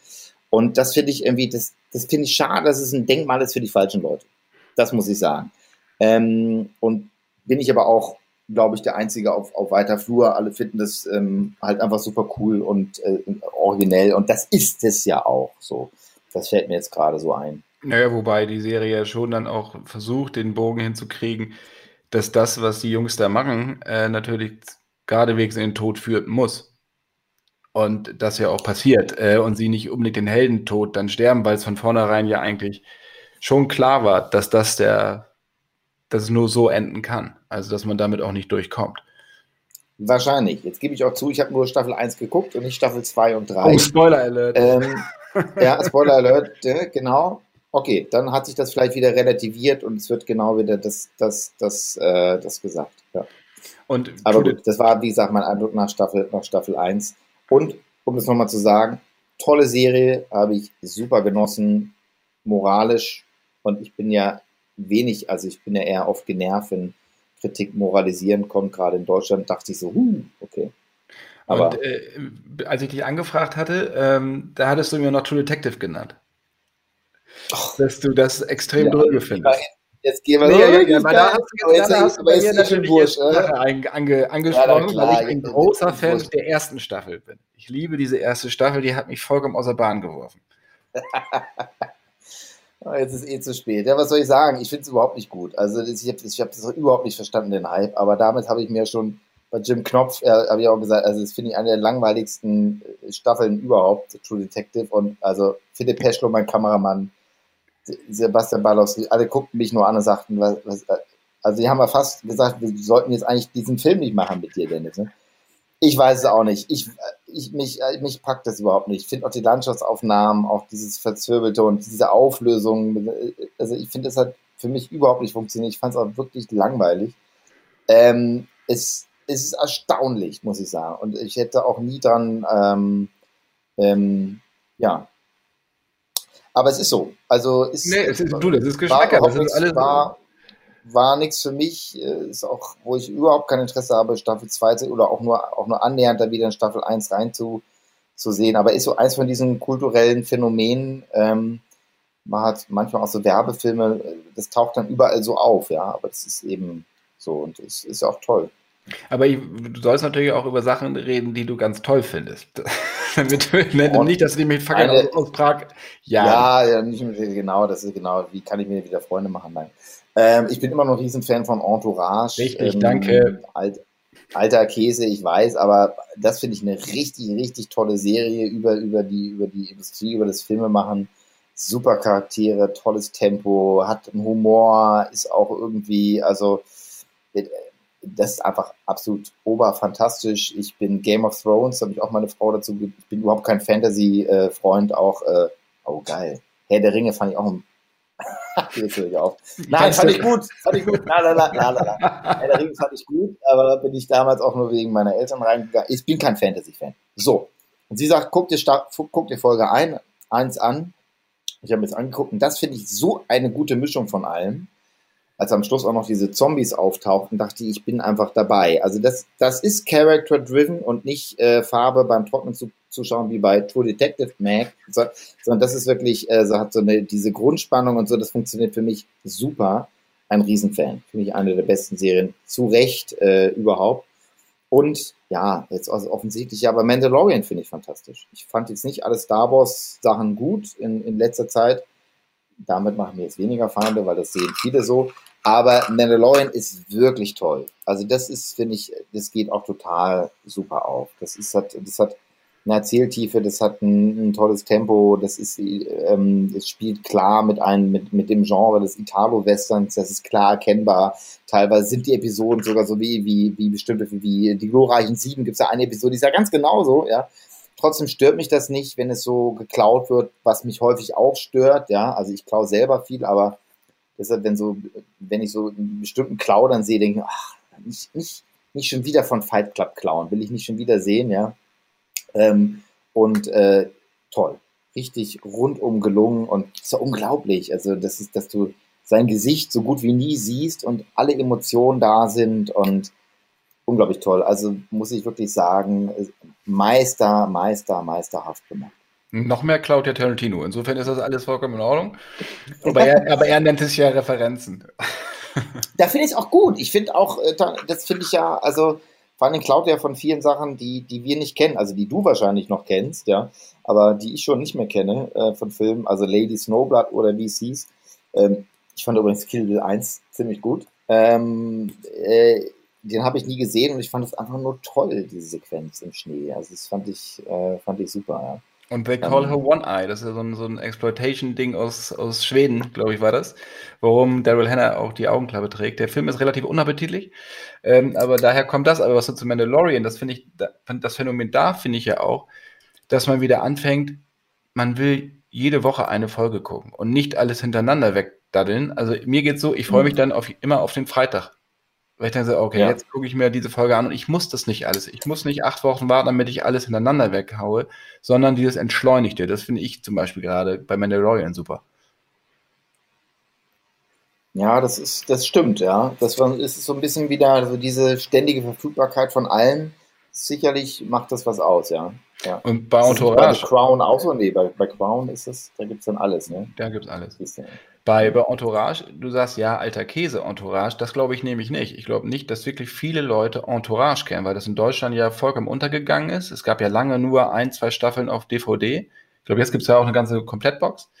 Und das finde ich irgendwie, das, das finde ich schade, dass es ein Denkmal ist für die falschen Leute. Das muss ich sagen. Ähm, und bin ich aber auch glaube ich, der Einzige auf, auf weiter Flur. Alle finden das ähm, halt einfach super cool und äh, originell. Und das ist es ja auch so. Das fällt mir jetzt gerade so ein. Naja, wobei die Serie schon dann auch versucht, den Bogen hinzukriegen, dass das, was die Jungs da machen, äh, natürlich geradewegs in den Tod führen muss. Und das ja auch passiert. Äh, und sie nicht unbedingt den Heldentod dann sterben, weil es von vornherein ja eigentlich schon klar war, dass das der dass es nur so enden kann. Also, dass man damit auch nicht durchkommt. Wahrscheinlich. Jetzt gebe ich auch zu, ich habe nur Staffel 1 geguckt und nicht Staffel 2 und 3. Oh, Spoiler Alert. Ähm, ja, Spoiler Alert, äh, genau. Okay, dann hat sich das vielleicht wieder relativiert und es wird genau wieder das, das, das, äh, das gesagt. Ja. Und Aber gut, das war, wie gesagt, mein Eindruck nach Staffel, nach Staffel 1. Und, um es nochmal zu sagen, tolle Serie, habe ich super genossen, moralisch. Und ich bin ja wenig, also ich bin ja eher oft genervt, wenn Kritik moralisieren kommt, gerade in Deutschland, dachte ich so, huh, okay. Aber Und, äh, als ich dich angefragt hatte, ähm, da hattest du mir noch True Detective genannt. Oh, dass du das extrem ja, dröge findest. Jetzt gehen wir nee, ja, ja, ja, da hast du, jetzt, da hast du bei mir natürlich Wurscht, ange, ange, angesprochen, ja, weil ich ein großer Fan wurscht. der ersten Staffel bin. Ich liebe diese erste Staffel, die hat mich vollkommen aus der Bahn geworfen. Jetzt ist eh zu spät. Ja, was soll ich sagen? Ich finde es überhaupt nicht gut. Also ich habe ich hab das überhaupt nicht verstanden, den Hype. Aber damit habe ich mir schon bei Jim Knopf, äh, habe ich auch gesagt, also das finde ich eine der langweiligsten äh, Staffeln überhaupt, True Detective. Und also Philipp Peschlo, mein Kameramann, Sebastian Balowski, alle guckten mich nur an und sagten, was, was, äh, also die haben ja fast gesagt, wir sollten jetzt eigentlich diesen Film nicht machen mit dir, Dennis. Ne? Ich weiß es auch nicht. Ich, ich, mich, mich packt das überhaupt nicht. Ich finde auch die Landschaftsaufnahmen, auch dieses Verzwirbelte und diese Auflösung, also ich finde, das hat für mich überhaupt nicht funktioniert. Ich fand es auch wirklich langweilig. Ähm, es, es ist erstaunlich, muss ich sagen. Und ich hätte auch nie dran, ähm, ähm, ja. Aber es ist so. Also ist, nee, es ist, du, das ist Geschmack. Das ist alles war, war nichts für mich. Äh, ist auch, wo ich überhaupt kein Interesse habe, Staffel 2 oder auch nur, auch nur annähernd da wieder in Staffel 1 rein zu, zu sehen. Aber ist so eins von diesen kulturellen Phänomenen. Ähm, man hat manchmal auch so Werbefilme, das taucht dann überall so auf, ja. Aber das ist eben so und es ist auch toll. Aber ich, du sollst natürlich auch über Sachen reden, die du ganz toll findest. Damit, nicht, dass du die mit Fackeln aus, Prag. Ja, ja, nicht genau, das ist genau, wie kann ich mir wieder Freunde machen? Nein. Ähm, ich bin immer noch ein Riesenfan von Entourage. Richtig, ähm, danke. Alt, alter Käse, ich weiß, aber das finde ich eine richtig, richtig tolle Serie über, über, die, über die Industrie, über das Filmemachen. Super Charaktere, tolles Tempo, hat einen Humor, ist auch irgendwie, also das ist einfach absolut oberfantastisch. Ich bin Game of Thrones, habe ich auch meine Frau dazu. Ich bin überhaupt kein Fantasy-Freund, auch, äh, oh geil. Herr der Ringe fand ich auch ein Jetzt höre ich auf. Nein, fand ich gut. Fand ich gut. Nein, nein, nein, nein. nein. Herr der Ringe fand ich gut, aber bin ich damals auch nur wegen meiner Eltern reingegangen. Ich bin kein Fantasy-Fan. So. Und sie sagt, guck dir, guck dir Folge 1 an. Ich habe mir das angeguckt und das finde ich so eine gute Mischung von allem als am Schluss auch noch diese Zombies auftauchten, dachte ich, ich bin einfach dabei. Also das, das ist Character-driven und nicht äh, Farbe beim Trocknen zu, zuschauen wie bei True Detective Mac, so, sondern das ist wirklich, äh, so hat so eine, diese Grundspannung und so, das funktioniert für mich super. Ein Riesenfan. Finde ich eine der besten Serien. Zu Recht äh, überhaupt. Und ja, jetzt offensichtlich, ja, aber Mandalorian finde ich fantastisch. Ich fand jetzt nicht alle Star Wars Sachen gut in, in letzter Zeit damit machen wir jetzt weniger Feinde, weil das sehen viele so. Aber Mandalorian ist wirklich toll. Also das ist, finde ich, das geht auch total super auf. Das ist, hat, das hat eine Erzähltiefe, das hat ein, ein tolles Tempo, das ist, ähm, es spielt klar mit einem, mit, mit dem Genre des Italo-Westerns, das ist klar erkennbar. Teilweise sind die Episoden sogar so wie, wie, wie bestimmte, wie die glorreichen Sieben gibt es ja eine Episode, die ist ja ganz genauso, ja. Trotzdem stört mich das nicht, wenn es so geklaut wird, was mich häufig auch stört. Ja, also ich klaue selber viel, aber deshalb, wenn so, wenn ich so einen bestimmten Klau dann sehe, denke ich, ach, nicht, nicht, nicht schon wieder von Fight Club klauen, will ich nicht schon wieder sehen, ja. Ähm, und äh, toll. Richtig rundum gelungen und so unglaublich. Also, das ist, dass du sein Gesicht so gut wie nie siehst und alle Emotionen da sind und unglaublich toll. Also muss ich wirklich sagen, Meister, Meister, meisterhaft gemacht. Noch mehr Claudia Tarantino. Insofern ist das alles vollkommen in Ordnung. Aber er, aber er nennt es ja Referenzen. Da finde ich es auch gut. Ich finde auch, äh, das finde ich ja, also vor allem er von vielen Sachen, die, die wir nicht kennen, also die du wahrscheinlich noch kennst, ja, aber die ich schon nicht mehr kenne äh, von Filmen, also Lady Snowblood oder wie es hieß. Ähm, ich fand übrigens Kill Bill 1 ziemlich gut. Ähm, äh, den habe ich nie gesehen und ich fand es einfach nur toll, diese Sequenz im Schnee. Also das fand ich, äh, fand ich super, ja. Und They Call Her One Eye, das ist ja so ein, so ein Exploitation-Ding aus, aus Schweden, glaube ich, war das, warum Daryl Hannah auch die Augenklappe trägt. Der Film ist relativ unappetitlich, ähm, aber daher kommt das. Aber was so zu Mandalorian, das finde ich, das Phänomen da finde ich ja auch, dass man wieder anfängt, man will jede Woche eine Folge gucken und nicht alles hintereinander wegdaddeln. Also mir geht es so, ich freue mich mhm. dann auf, immer auf den Freitag. Weil ich dann okay, ja. jetzt gucke ich mir diese Folge an und ich muss das nicht alles. Ich muss nicht acht Wochen warten, damit ich alles hintereinander weghaue, sondern dieses Entschleunigte. Das finde ich zum Beispiel gerade bei Mandalorian super. Ja, das ist, das stimmt, ja. Das ist so ein bisschen wieder also diese ständige Verfügbarkeit von allen. Sicherlich macht das was aus, ja. ja. Und bei Entourage. Bei Crown auch so, nee, bei, bei Crown ist das, da gibt es dann alles, ne? Da gibt es alles. Bei, bei Entourage, du sagst ja, alter Käse, Entourage, das glaube ich nämlich nicht. Ich glaube nicht, dass wirklich viele Leute Entourage kennen, weil das in Deutschland ja vollkommen untergegangen ist. Es gab ja lange nur ein, zwei Staffeln auf DVD. Ich glaube, jetzt gibt es ja auch eine ganze Komplettbox.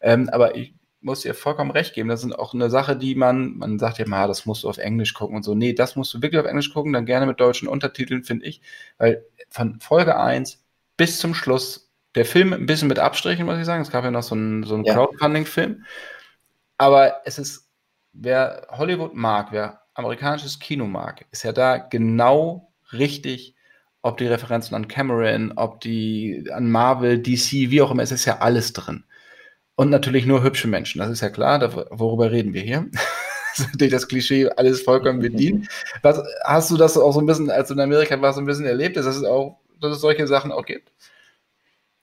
Ähm, aber ich muss dir vollkommen recht geben, das ist auch eine Sache, die man, man sagt ja mal, das musst du auf Englisch gucken und so. Nee, das musst du wirklich auf Englisch gucken, dann gerne mit deutschen Untertiteln, finde ich. Weil von Folge 1 bis zum Schluss der Film ein bisschen mit Abstrichen, muss ich sagen. Es gab ja noch so einen, so einen ja. Crowdfunding-Film. Aber es ist, wer Hollywood mag, wer amerikanisches Kino mag, ist ja da genau richtig, ob die Referenzen an Cameron, ob die an Marvel, DC, wie auch immer, es ist ja alles drin. Und natürlich nur hübsche Menschen, das ist ja klar, worüber reden wir hier? durch das Klischee alles vollkommen bedient. Was, hast du das auch so ein bisschen, als du in Amerika warst, so ein bisschen erlebt, dass es auch, dass es solche Sachen auch gibt?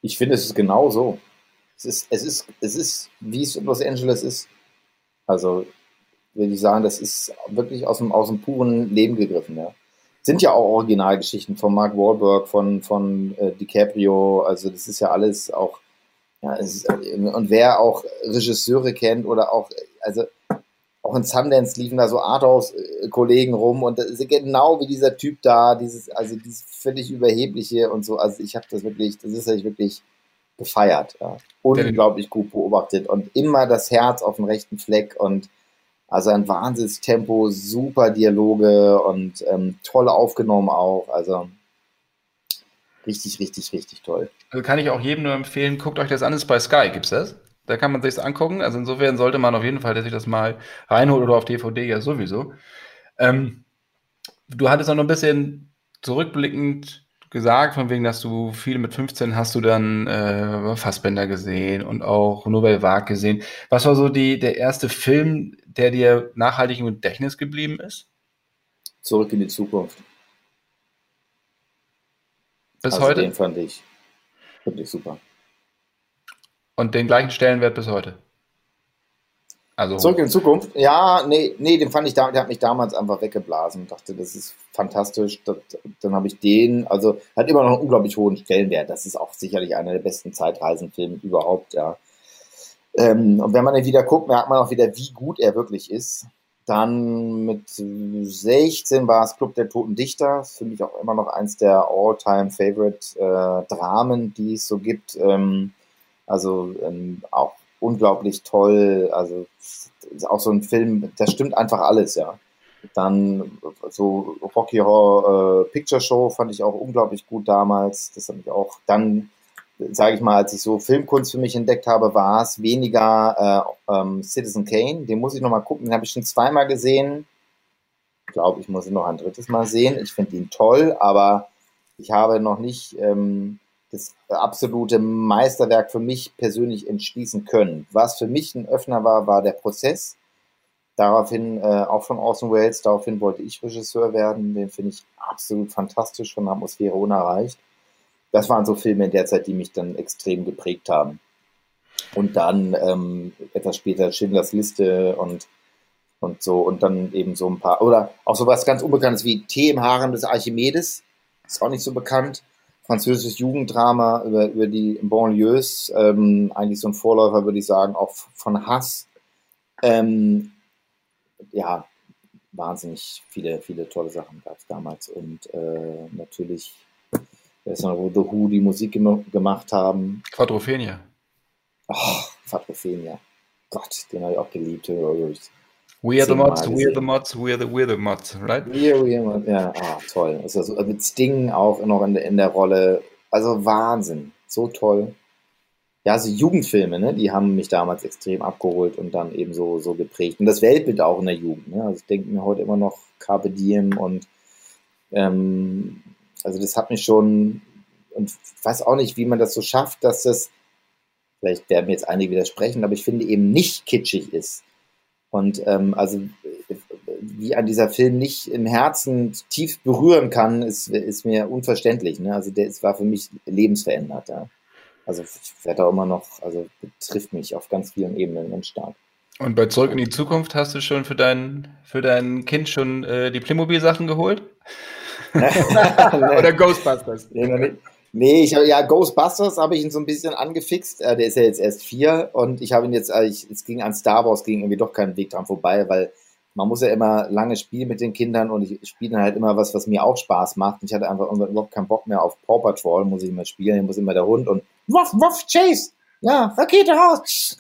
Ich finde, es ist genau so. Es ist, es ist, es ist, wie es in Los Angeles ist. Also würde ich sagen, das ist wirklich aus dem, aus dem puren Leben gegriffen. Ja. Sind ja auch Originalgeschichten von Mark Wahlberg, von, von äh, DiCaprio. Also das ist ja alles auch, ja, ist, und wer auch Regisseure kennt oder auch, also auch in Sundance liefen da so Arthouse-Kollegen rum und genau wie dieser Typ da, dieses, also dieses völlig überhebliche und so. Also ich habe das wirklich, das ist ja wirklich gefeiert. Ja. Unglaublich gut beobachtet und immer das Herz auf dem rechten Fleck und also ein Wahnsinnstempo, super Dialoge und ähm, toll aufgenommen auch. Also richtig, richtig, richtig toll. Also kann ich auch jedem nur empfehlen, guckt euch das an, ist bei Sky, gibt's das? Da kann man sich angucken. Also insofern sollte man auf jeden Fall, dass sich das mal reinholt oder auf DVD ja sowieso. Ähm, du hattest auch noch ein bisschen zurückblickend gesagt, von wegen, dass du viel mit 15 hast du dann äh, Fassbender gesehen und auch Nouvelle Vague gesehen. Was war so die, der erste Film, der dir nachhaltig im Gedächtnis geblieben ist? Zurück in die Zukunft. Bis also heute? Den fand ich, fand ich super. Und den gleichen Stellenwert bis heute? Also Zurück in Zukunft? Ja, nee, nee, den fand ich da, der hat mich damals einfach weggeblasen und dachte, das ist fantastisch. Das, dann habe ich den, also hat immer noch einen unglaublich hohen Stellenwert. Das ist auch sicherlich einer der besten Zeitreisenfilme überhaupt, ja. Ähm, und wenn man den wieder guckt, merkt man auch wieder, wie gut er wirklich ist. Dann mit 16 war es Club der Toten Dichter. Das finde ich auch immer noch eins der All-Time-Favorite äh, Dramen, die es so gibt. Ähm, also ähm, auch unglaublich toll. Also auch so ein Film, da stimmt einfach alles, ja. Dann so Rocky Horror äh, Picture Show fand ich auch unglaublich gut damals. Das habe ich auch. Dann, sage ich mal, als ich so Filmkunst für mich entdeckt habe, war es weniger äh, ähm, Citizen Kane. Den muss ich nochmal gucken. Den habe ich schon zweimal gesehen. Ich glaube, ich muss ihn noch ein drittes Mal sehen. Ich finde ihn toll, aber ich habe noch nicht ähm, das absolute Meisterwerk für mich persönlich entschließen können. Was für mich ein Öffner war, war der Prozess. Daraufhin, äh, auch von Orson Welles, daraufhin wollte ich Regisseur werden. Den finde ich absolut fantastisch, von der Atmosphäre unerreicht. das waren so Filme in der Zeit, die mich dann extrem geprägt haben. Und dann ähm, etwas später Schindlers Liste und, und so und dann eben so ein paar, oder auch so was ganz Unbekanntes wie Tee im Haaren des Archimedes, ist auch nicht so bekannt. Französisches Jugenddrama über, über die Banlieues, ähm, eigentlich so ein Vorläufer, würde ich sagen, auch von Hass. Ähm, ja, wahnsinnig viele, viele tolle Sachen gab es damals. Und äh, natürlich, weiß noch, wo The Who die Musik gem gemacht haben. Quadrophenia. Oh, Quadrophenia. Gott, den habe ich auch geliebt. We are the mods, we are the mods, we are the, we are the mods, right? We are, we are, ja, ah, toll. Also, mit Sting auch noch in der, in der Rolle. Also Wahnsinn. So toll. Ja, also Jugendfilme, ne, die haben mich damals extrem abgeholt und dann eben so, so geprägt. Und das Weltbild auch in der Jugend. Ne? Also ich denke mir heute immer noch Carpe Diem und ähm, also das hat mich schon und weiß auch nicht, wie man das so schafft, dass das, vielleicht werden mir jetzt einige widersprechen, aber ich finde eben nicht kitschig ist. Und ähm, also wie an dieser Film nicht im Herzen tief berühren kann, ist, ist mir unverständlich. Ne? Also der, es war für mich lebensverändert. Ja? Also ich werde auch immer noch, also betrifft mich auf ganz vielen Ebenen ganz stark. Und bei Zurück in die Zukunft hast du schon für dein, für dein Kind schon äh, die Playmobil-Sachen geholt? Oder Ghostbusters? Nee, nee ich ja, Ghostbusters habe ich ihn so ein bisschen angefixt. Äh, der ist ja jetzt erst vier und ich habe ihn jetzt, äh, ich, es ging an Star Wars, ging irgendwie doch keinen Weg dran vorbei, weil man muss ja immer lange spielen mit den Kindern und ich spiele dann halt immer was, was mir auch Spaß macht. Ich hatte einfach überhaupt keinen Bock mehr auf Paw Patrol, muss ich immer spielen, ich muss immer der Hund und Wuff, Wuff, Chase! Ja, Rakete raus!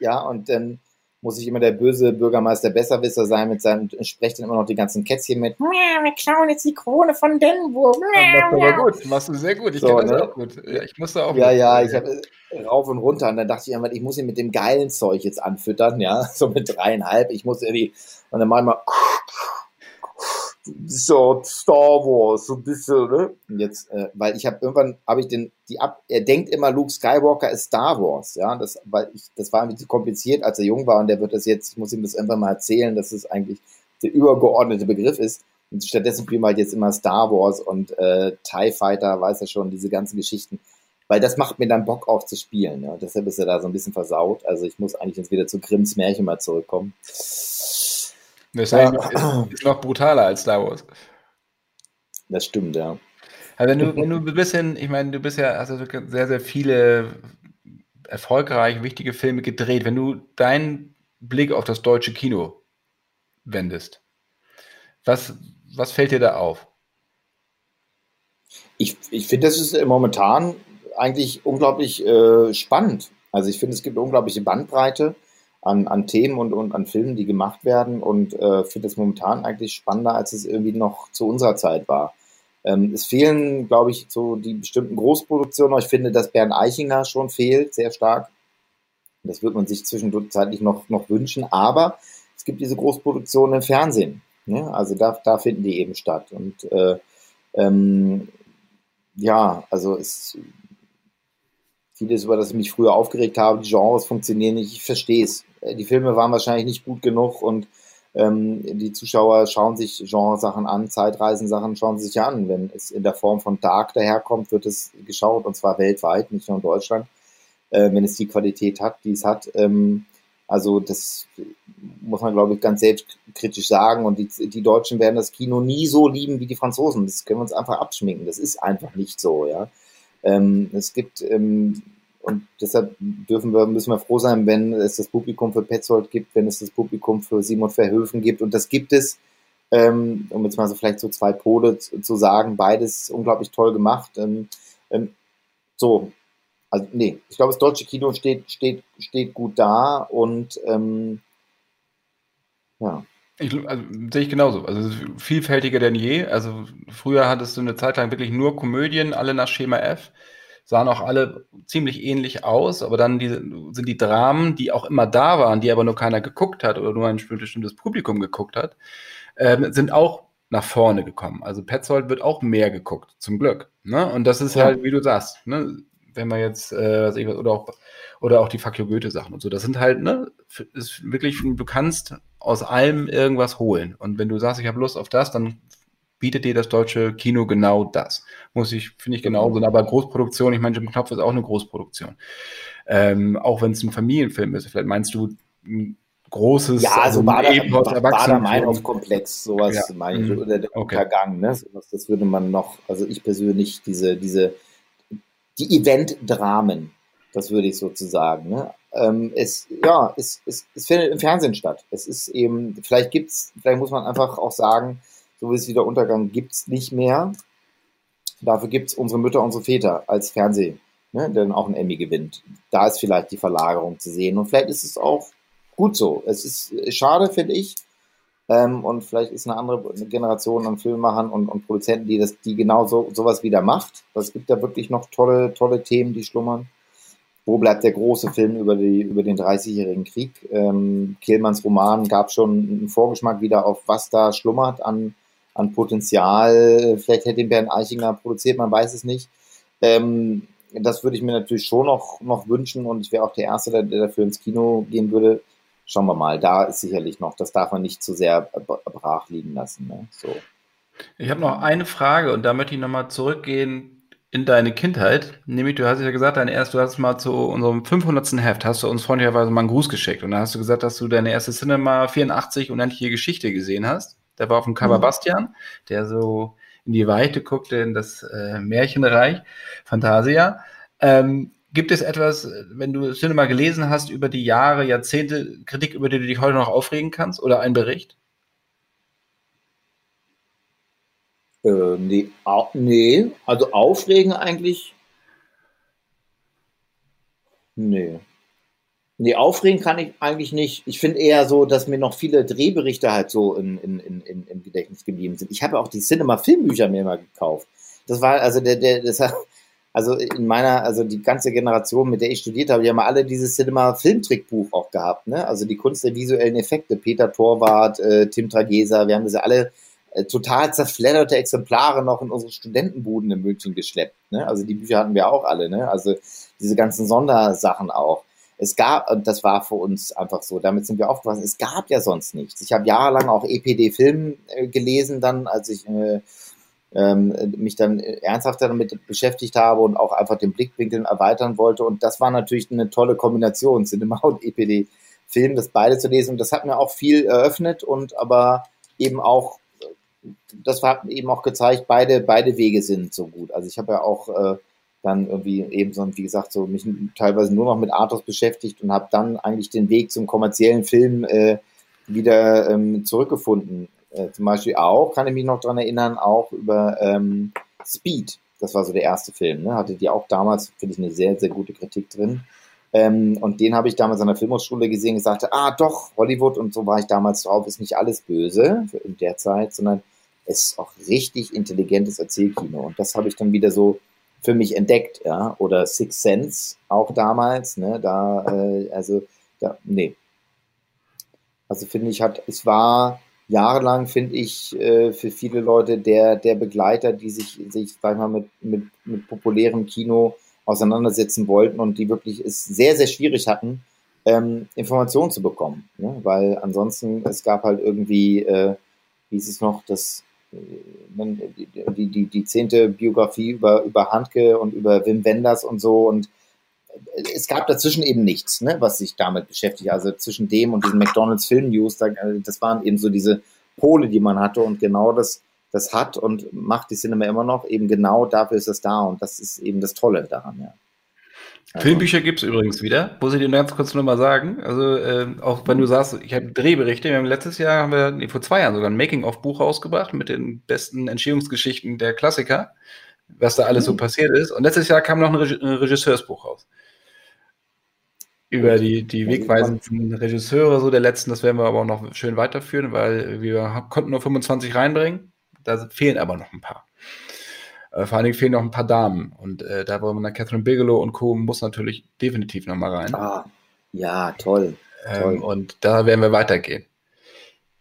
Ja, und dann muss ich immer der böse Bürgermeister Besserwisser sein mit seinem, sprecht dann immer noch die ganzen Kätzchen mit. Wir klauen jetzt die Krone von Denburg. Ja, machst du gut, machst du sehr gut. Ich so, kenne das ne? auch gut. Ja, ich musste auch. Ja, ja, ich habe rauf und runter und dann dachte ich einfach, ich muss ihn mit dem geilen Zeug jetzt anfüttern, ja, so mit dreieinhalb. Ich muss irgendwie, und dann mal so Star Wars, so ein bisschen, ne? Jetzt, äh, weil ich habe irgendwann, habe ich den, die ab, er denkt immer, Luke Skywalker ist Star Wars, ja, das, weil ich, das war ein bisschen kompliziert, als er jung war und der wird das jetzt, ich muss ihm das irgendwann mal erzählen, dass es eigentlich der übergeordnete Begriff ist. Und stattdessen spielen wir halt jetzt immer Star Wars und äh, TIE Fighter, weiß er schon, diese ganzen Geschichten. Weil das macht mir dann Bock auch zu spielen. Ja. Deshalb ist er da so ein bisschen versaut. Also ich muss eigentlich jetzt wieder zu Grimms Märchen mal zurückkommen. Das ja. ist, ist noch brutaler als Star Wars. Das stimmt, ja. Also wenn du, wenn du ein bisschen, ich meine, du bist ja, hast also sehr, sehr viele erfolgreiche, wichtige Filme gedreht. Wenn du deinen Blick auf das deutsche Kino wendest, was, was fällt dir da auf? Ich, ich finde, das ist momentan eigentlich unglaublich äh, spannend. Also ich finde, es gibt eine unglaubliche Bandbreite an, an Themen und, und an Filmen, die gemacht werden und äh, finde es momentan eigentlich spannender, als es irgendwie noch zu unserer Zeit war. Ähm, es fehlen, glaube ich, so die bestimmten Großproduktionen. Ich finde, dass Bernd Eichinger schon fehlt, sehr stark. Das wird man sich zwischenzeitlich noch, noch wünschen. Aber es gibt diese Großproduktionen im Fernsehen. Ne? Also da, da finden die eben statt. Und äh, ähm, ja, also es vieles, über das ich mich früher aufgeregt habe, die Genres funktionieren nicht, ich verstehe es. Äh, die Filme waren wahrscheinlich nicht gut genug und ähm, die Zuschauer schauen sich Genresachen an, Zeitreisensachen schauen sie sich an. Wenn es in der Form von Dark daherkommt, wird es geschaut und zwar weltweit, nicht nur in Deutschland, äh, wenn es die Qualität hat, die es hat. Ähm, also das muss man, glaube ich, ganz selbstkritisch sagen. Und die, die Deutschen werden das Kino nie so lieben wie die Franzosen. Das können wir uns einfach abschminken. Das ist einfach nicht so, ja. Ähm, es gibt ähm, und deshalb dürfen wir, müssen wir froh sein, wenn es das Publikum für Petzold gibt, wenn es das Publikum für Simon Verhöfen gibt. Und das gibt es, ähm, um jetzt mal so vielleicht so zwei Pole zu, zu sagen, beides unglaublich toll gemacht. Ähm, ähm, so, also nee, ich glaube, das deutsche Kino steht, steht, steht gut da und ähm, ja. Ich, also, sehe ich genauso. Also vielfältiger denn je. Also früher hattest du eine Zeit lang wirklich nur Komödien, alle nach Schema F sahen auch alle ziemlich ähnlich aus, aber dann die, sind die Dramen, die auch immer da waren, die aber nur keiner geguckt hat oder nur ein bestimmtes Publikum geguckt hat, äh, sind auch nach vorne gekommen. Also Petzold wird auch mehr geguckt, zum Glück. Ne? Und das ist ja. halt, wie du sagst, ne? wenn man jetzt, äh, was ich, oder auch, oder auch die Fakio Goethe-Sachen und so, das sind halt, ne, ist wirklich, du kannst aus allem irgendwas holen. Und wenn du sagst, ich habe Lust auf das, dann bietet dir das deutsche Kino genau das. Muss ich, finde ich genauso. Genau. Aber Großproduktion, ich meine, Jim Knopf ist auch eine Großproduktion. Ähm, auch wenn es ein Familienfilm ist. Vielleicht meinst du ein großes ja, also, also Bader-Meinhof-Komplex, sowas ja. meine ich, mhm. oder der okay. Untergang, ne? das würde man noch, also ich persönlich, diese, diese, die Event-Dramen, das würde ich sozusagen, ne? ähm, es, ja, es, es, es findet im Fernsehen statt. Es ist eben, vielleicht gibt's, vielleicht muss man einfach auch sagen, so wie es wieder Untergang gibt's nicht mehr. Dafür gibt's unsere Mütter, unsere Väter als Fernseh, ne, der dann auch ein Emmy gewinnt. Da ist vielleicht die Verlagerung zu sehen. Und vielleicht ist es auch gut so. Es ist schade, finde ich. Ähm, und vielleicht ist eine andere Generation an Filmemachern und, und Produzenten, die das, die genau so, sowas wieder macht. Es gibt da wirklich noch tolle, tolle Themen, die schlummern. Wo bleibt der große Film über, die, über den 30-jährigen Krieg? Ähm, Kehlmanns Roman gab schon einen Vorgeschmack wieder auf, was da schlummert an, an Potenzial. Vielleicht hätte ihn Bernd Eichinger produziert, man weiß es nicht. Ähm, das würde ich mir natürlich schon noch, noch wünschen und ich wäre auch der Erste, der, der dafür ins Kino gehen würde. Schauen wir mal, da ist sicherlich noch, das darf man nicht zu sehr brach liegen lassen. Ne? So. Ich habe noch eine Frage und da möchte ich nochmal zurückgehen in deine Kindheit, nämlich du hast ja gesagt, deine erste, du hast mal zu unserem 500. Heft, hast du uns freundlicherweise mal einen Gruß geschickt und da hast du gesagt, dass du deine erste Cinema 84 unendliche Geschichte gesehen hast. Der war auf dem Cover mhm. Bastian, der so in die Weite guckte, in das äh, Märchenreich, Fantasia. Ähm, gibt es etwas, wenn du Cinema gelesen hast, über die Jahre, Jahrzehnte, Kritik, über die du dich heute noch aufregen kannst oder ein Bericht? Äh, nee, au, nee, also aufregen eigentlich. Nee. Nee, aufregen kann ich eigentlich nicht. Ich finde eher so, dass mir noch viele Drehberichte halt so in, in, in, im Gedächtnis geblieben sind. Ich habe auch die Cinema-Filmbücher mir mal gekauft. Das war, also der, der, das, also in meiner, also die ganze Generation, mit der ich studiert habe, die haben alle dieses Cinema-Filmtrickbuch auch gehabt, ne? Also die Kunst der visuellen Effekte, Peter Torwart, äh, Tim Trageser, wir haben das ja alle äh, total zerfledderte Exemplare noch in unsere Studentenbuden in München geschleppt. Ne? Also die Bücher hatten wir auch alle, ne? Also diese ganzen Sondersachen auch. Es gab, und das war für uns einfach so, damit sind wir aufgewachsen, es gab ja sonst nichts. Ich habe jahrelang auch EPD-Film äh, gelesen, dann, als ich äh, ähm, mich dann ernsthafter damit beschäftigt habe und auch einfach den Blickwinkel erweitern wollte. Und das war natürlich eine tolle Kombination, Cinema und EPD-Film, das beide zu lesen. Und das hat mir auch viel eröffnet und aber eben auch das hat eben auch gezeigt, beide, beide Wege sind so gut. Also ich habe ja auch äh, dann irgendwie eben so, wie gesagt, so mich teilweise nur noch mit Arthos beschäftigt und habe dann eigentlich den Weg zum kommerziellen Film äh, wieder ähm, zurückgefunden. Äh, zum Beispiel auch, kann ich mich noch dran erinnern, auch über ähm, Speed. Das war so der erste Film. Ne? Hatte die auch damals, finde ich, eine sehr, sehr gute Kritik drin. Ähm, und den habe ich damals an der Filmhochschule gesehen und sagte, ah doch, Hollywood und so war ich damals drauf, ist nicht alles böse in der Zeit, sondern es ist auch richtig intelligentes Erzählkino. Und das habe ich dann wieder so für mich entdeckt, ja. Oder Six Sense auch damals, ne? Da, äh, also, da, nee. Also finde ich, hat, es war jahrelang, finde ich, äh, für viele Leute der, der Begleiter, die sich, sich sag ich mal, mit, mit, mit populärem Kino auseinandersetzen wollten und die wirklich es sehr, sehr schwierig hatten, ähm, Informationen zu bekommen. Ne? Weil ansonsten, es gab halt irgendwie, äh, wie ist es noch, das die, die, die zehnte Biografie über, über Handke und über Wim Wenders und so und äh, es gab dazwischen eben nichts, ne, was sich damit beschäftigt. Also zwischen dem und diesen McDonalds Film News, da, äh, das waren eben so diese Pole, die man hatte und genau das, das hat und macht die Cinema immer noch. Eben genau dafür ist es da und das ist eben das Tolle daran, ja. Also. Filmbücher gibt es übrigens wieder, muss ich dir ganz kurz nur mal sagen. Also, äh, auch wenn du sagst, ich habe Drehberichte, wir haben letztes Jahr, haben wir, nee, vor zwei Jahren sogar ein Making-of-Buch rausgebracht mit den besten Entstehungsgeschichten der Klassiker, was da alles mhm. so passiert ist. Und letztes Jahr kam noch ein, Reg ein Regisseursbuch raus. Über die, die wegweisenden Regisseure, so der letzten, das werden wir aber auch noch schön weiterführen, weil wir konnten nur 25 reinbringen. Da fehlen aber noch ein paar. Äh, vor allen Dingen fehlen noch ein paar Damen. Und äh, da wollen wir dann Catherine Bigelow und Co. muss natürlich definitiv nochmal rein. Ah, ja, toll. Ähm, toll. Und da werden wir weitergehen.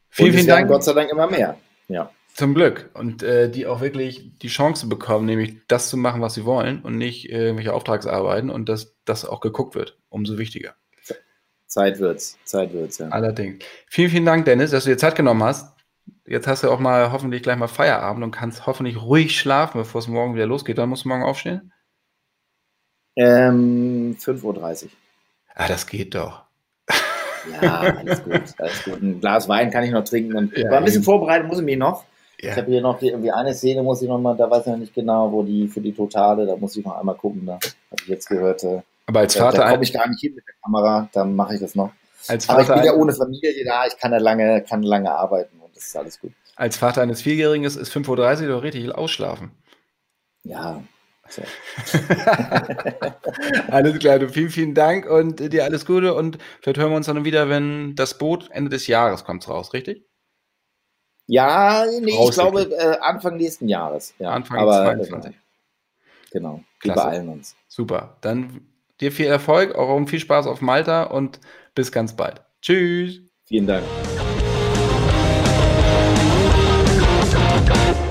Vielen, vielen Dank. Gott sei Dank immer mehr. Ja. Zum Glück. Und äh, die auch wirklich die Chance bekommen, nämlich das zu machen, was sie wollen und nicht äh, irgendwelche Auftragsarbeiten und dass das auch geguckt wird. Umso wichtiger. Zeit wird's. Zeit wird's, ja. Allerdings. Vielen, vielen Dank, Dennis, dass du dir Zeit genommen hast jetzt hast du auch mal hoffentlich gleich mal Feierabend und kannst hoffentlich ruhig schlafen, bevor es morgen wieder losgeht. Dann musst du morgen aufstehen? Ähm, 5.30 Uhr. Ah, das geht doch. Ja, alles gut, alles gut. Ein Glas Wein kann ich noch trinken. Und ja, ein bisschen vorbereiten muss ich mich noch. Ja. Ich habe hier noch die, irgendwie eine Szene, muss ich noch mal, da weiß ich noch nicht genau, wo die für die Totale, da muss ich noch einmal gucken. Da habe ich jetzt gehört. Äh, Aber als Vater. Da, da komme ich gar nicht hin mit der Kamera, dann mache ich das noch. Als Vater Aber ich bin ja ohne Familie da, ich kann ja lange, kann lange arbeiten das ist alles gut. Als Vater eines Vierjährigen ist 5.30 Uhr doch richtig ausschlafen. Ja, so. alles klar, du, vielen, vielen Dank und dir alles Gute und vielleicht hören wir uns dann wieder, wenn das Boot Ende des Jahres kommt raus, richtig? Ja, nee, ich glaube äh, Anfang nächsten Jahres. Ja. Anfang Aber, 22. Äh, genau, wir beeilen uns. Super, dann dir viel Erfolg, auch viel Spaß auf Malta und bis ganz bald. Tschüss. Vielen Dank. go.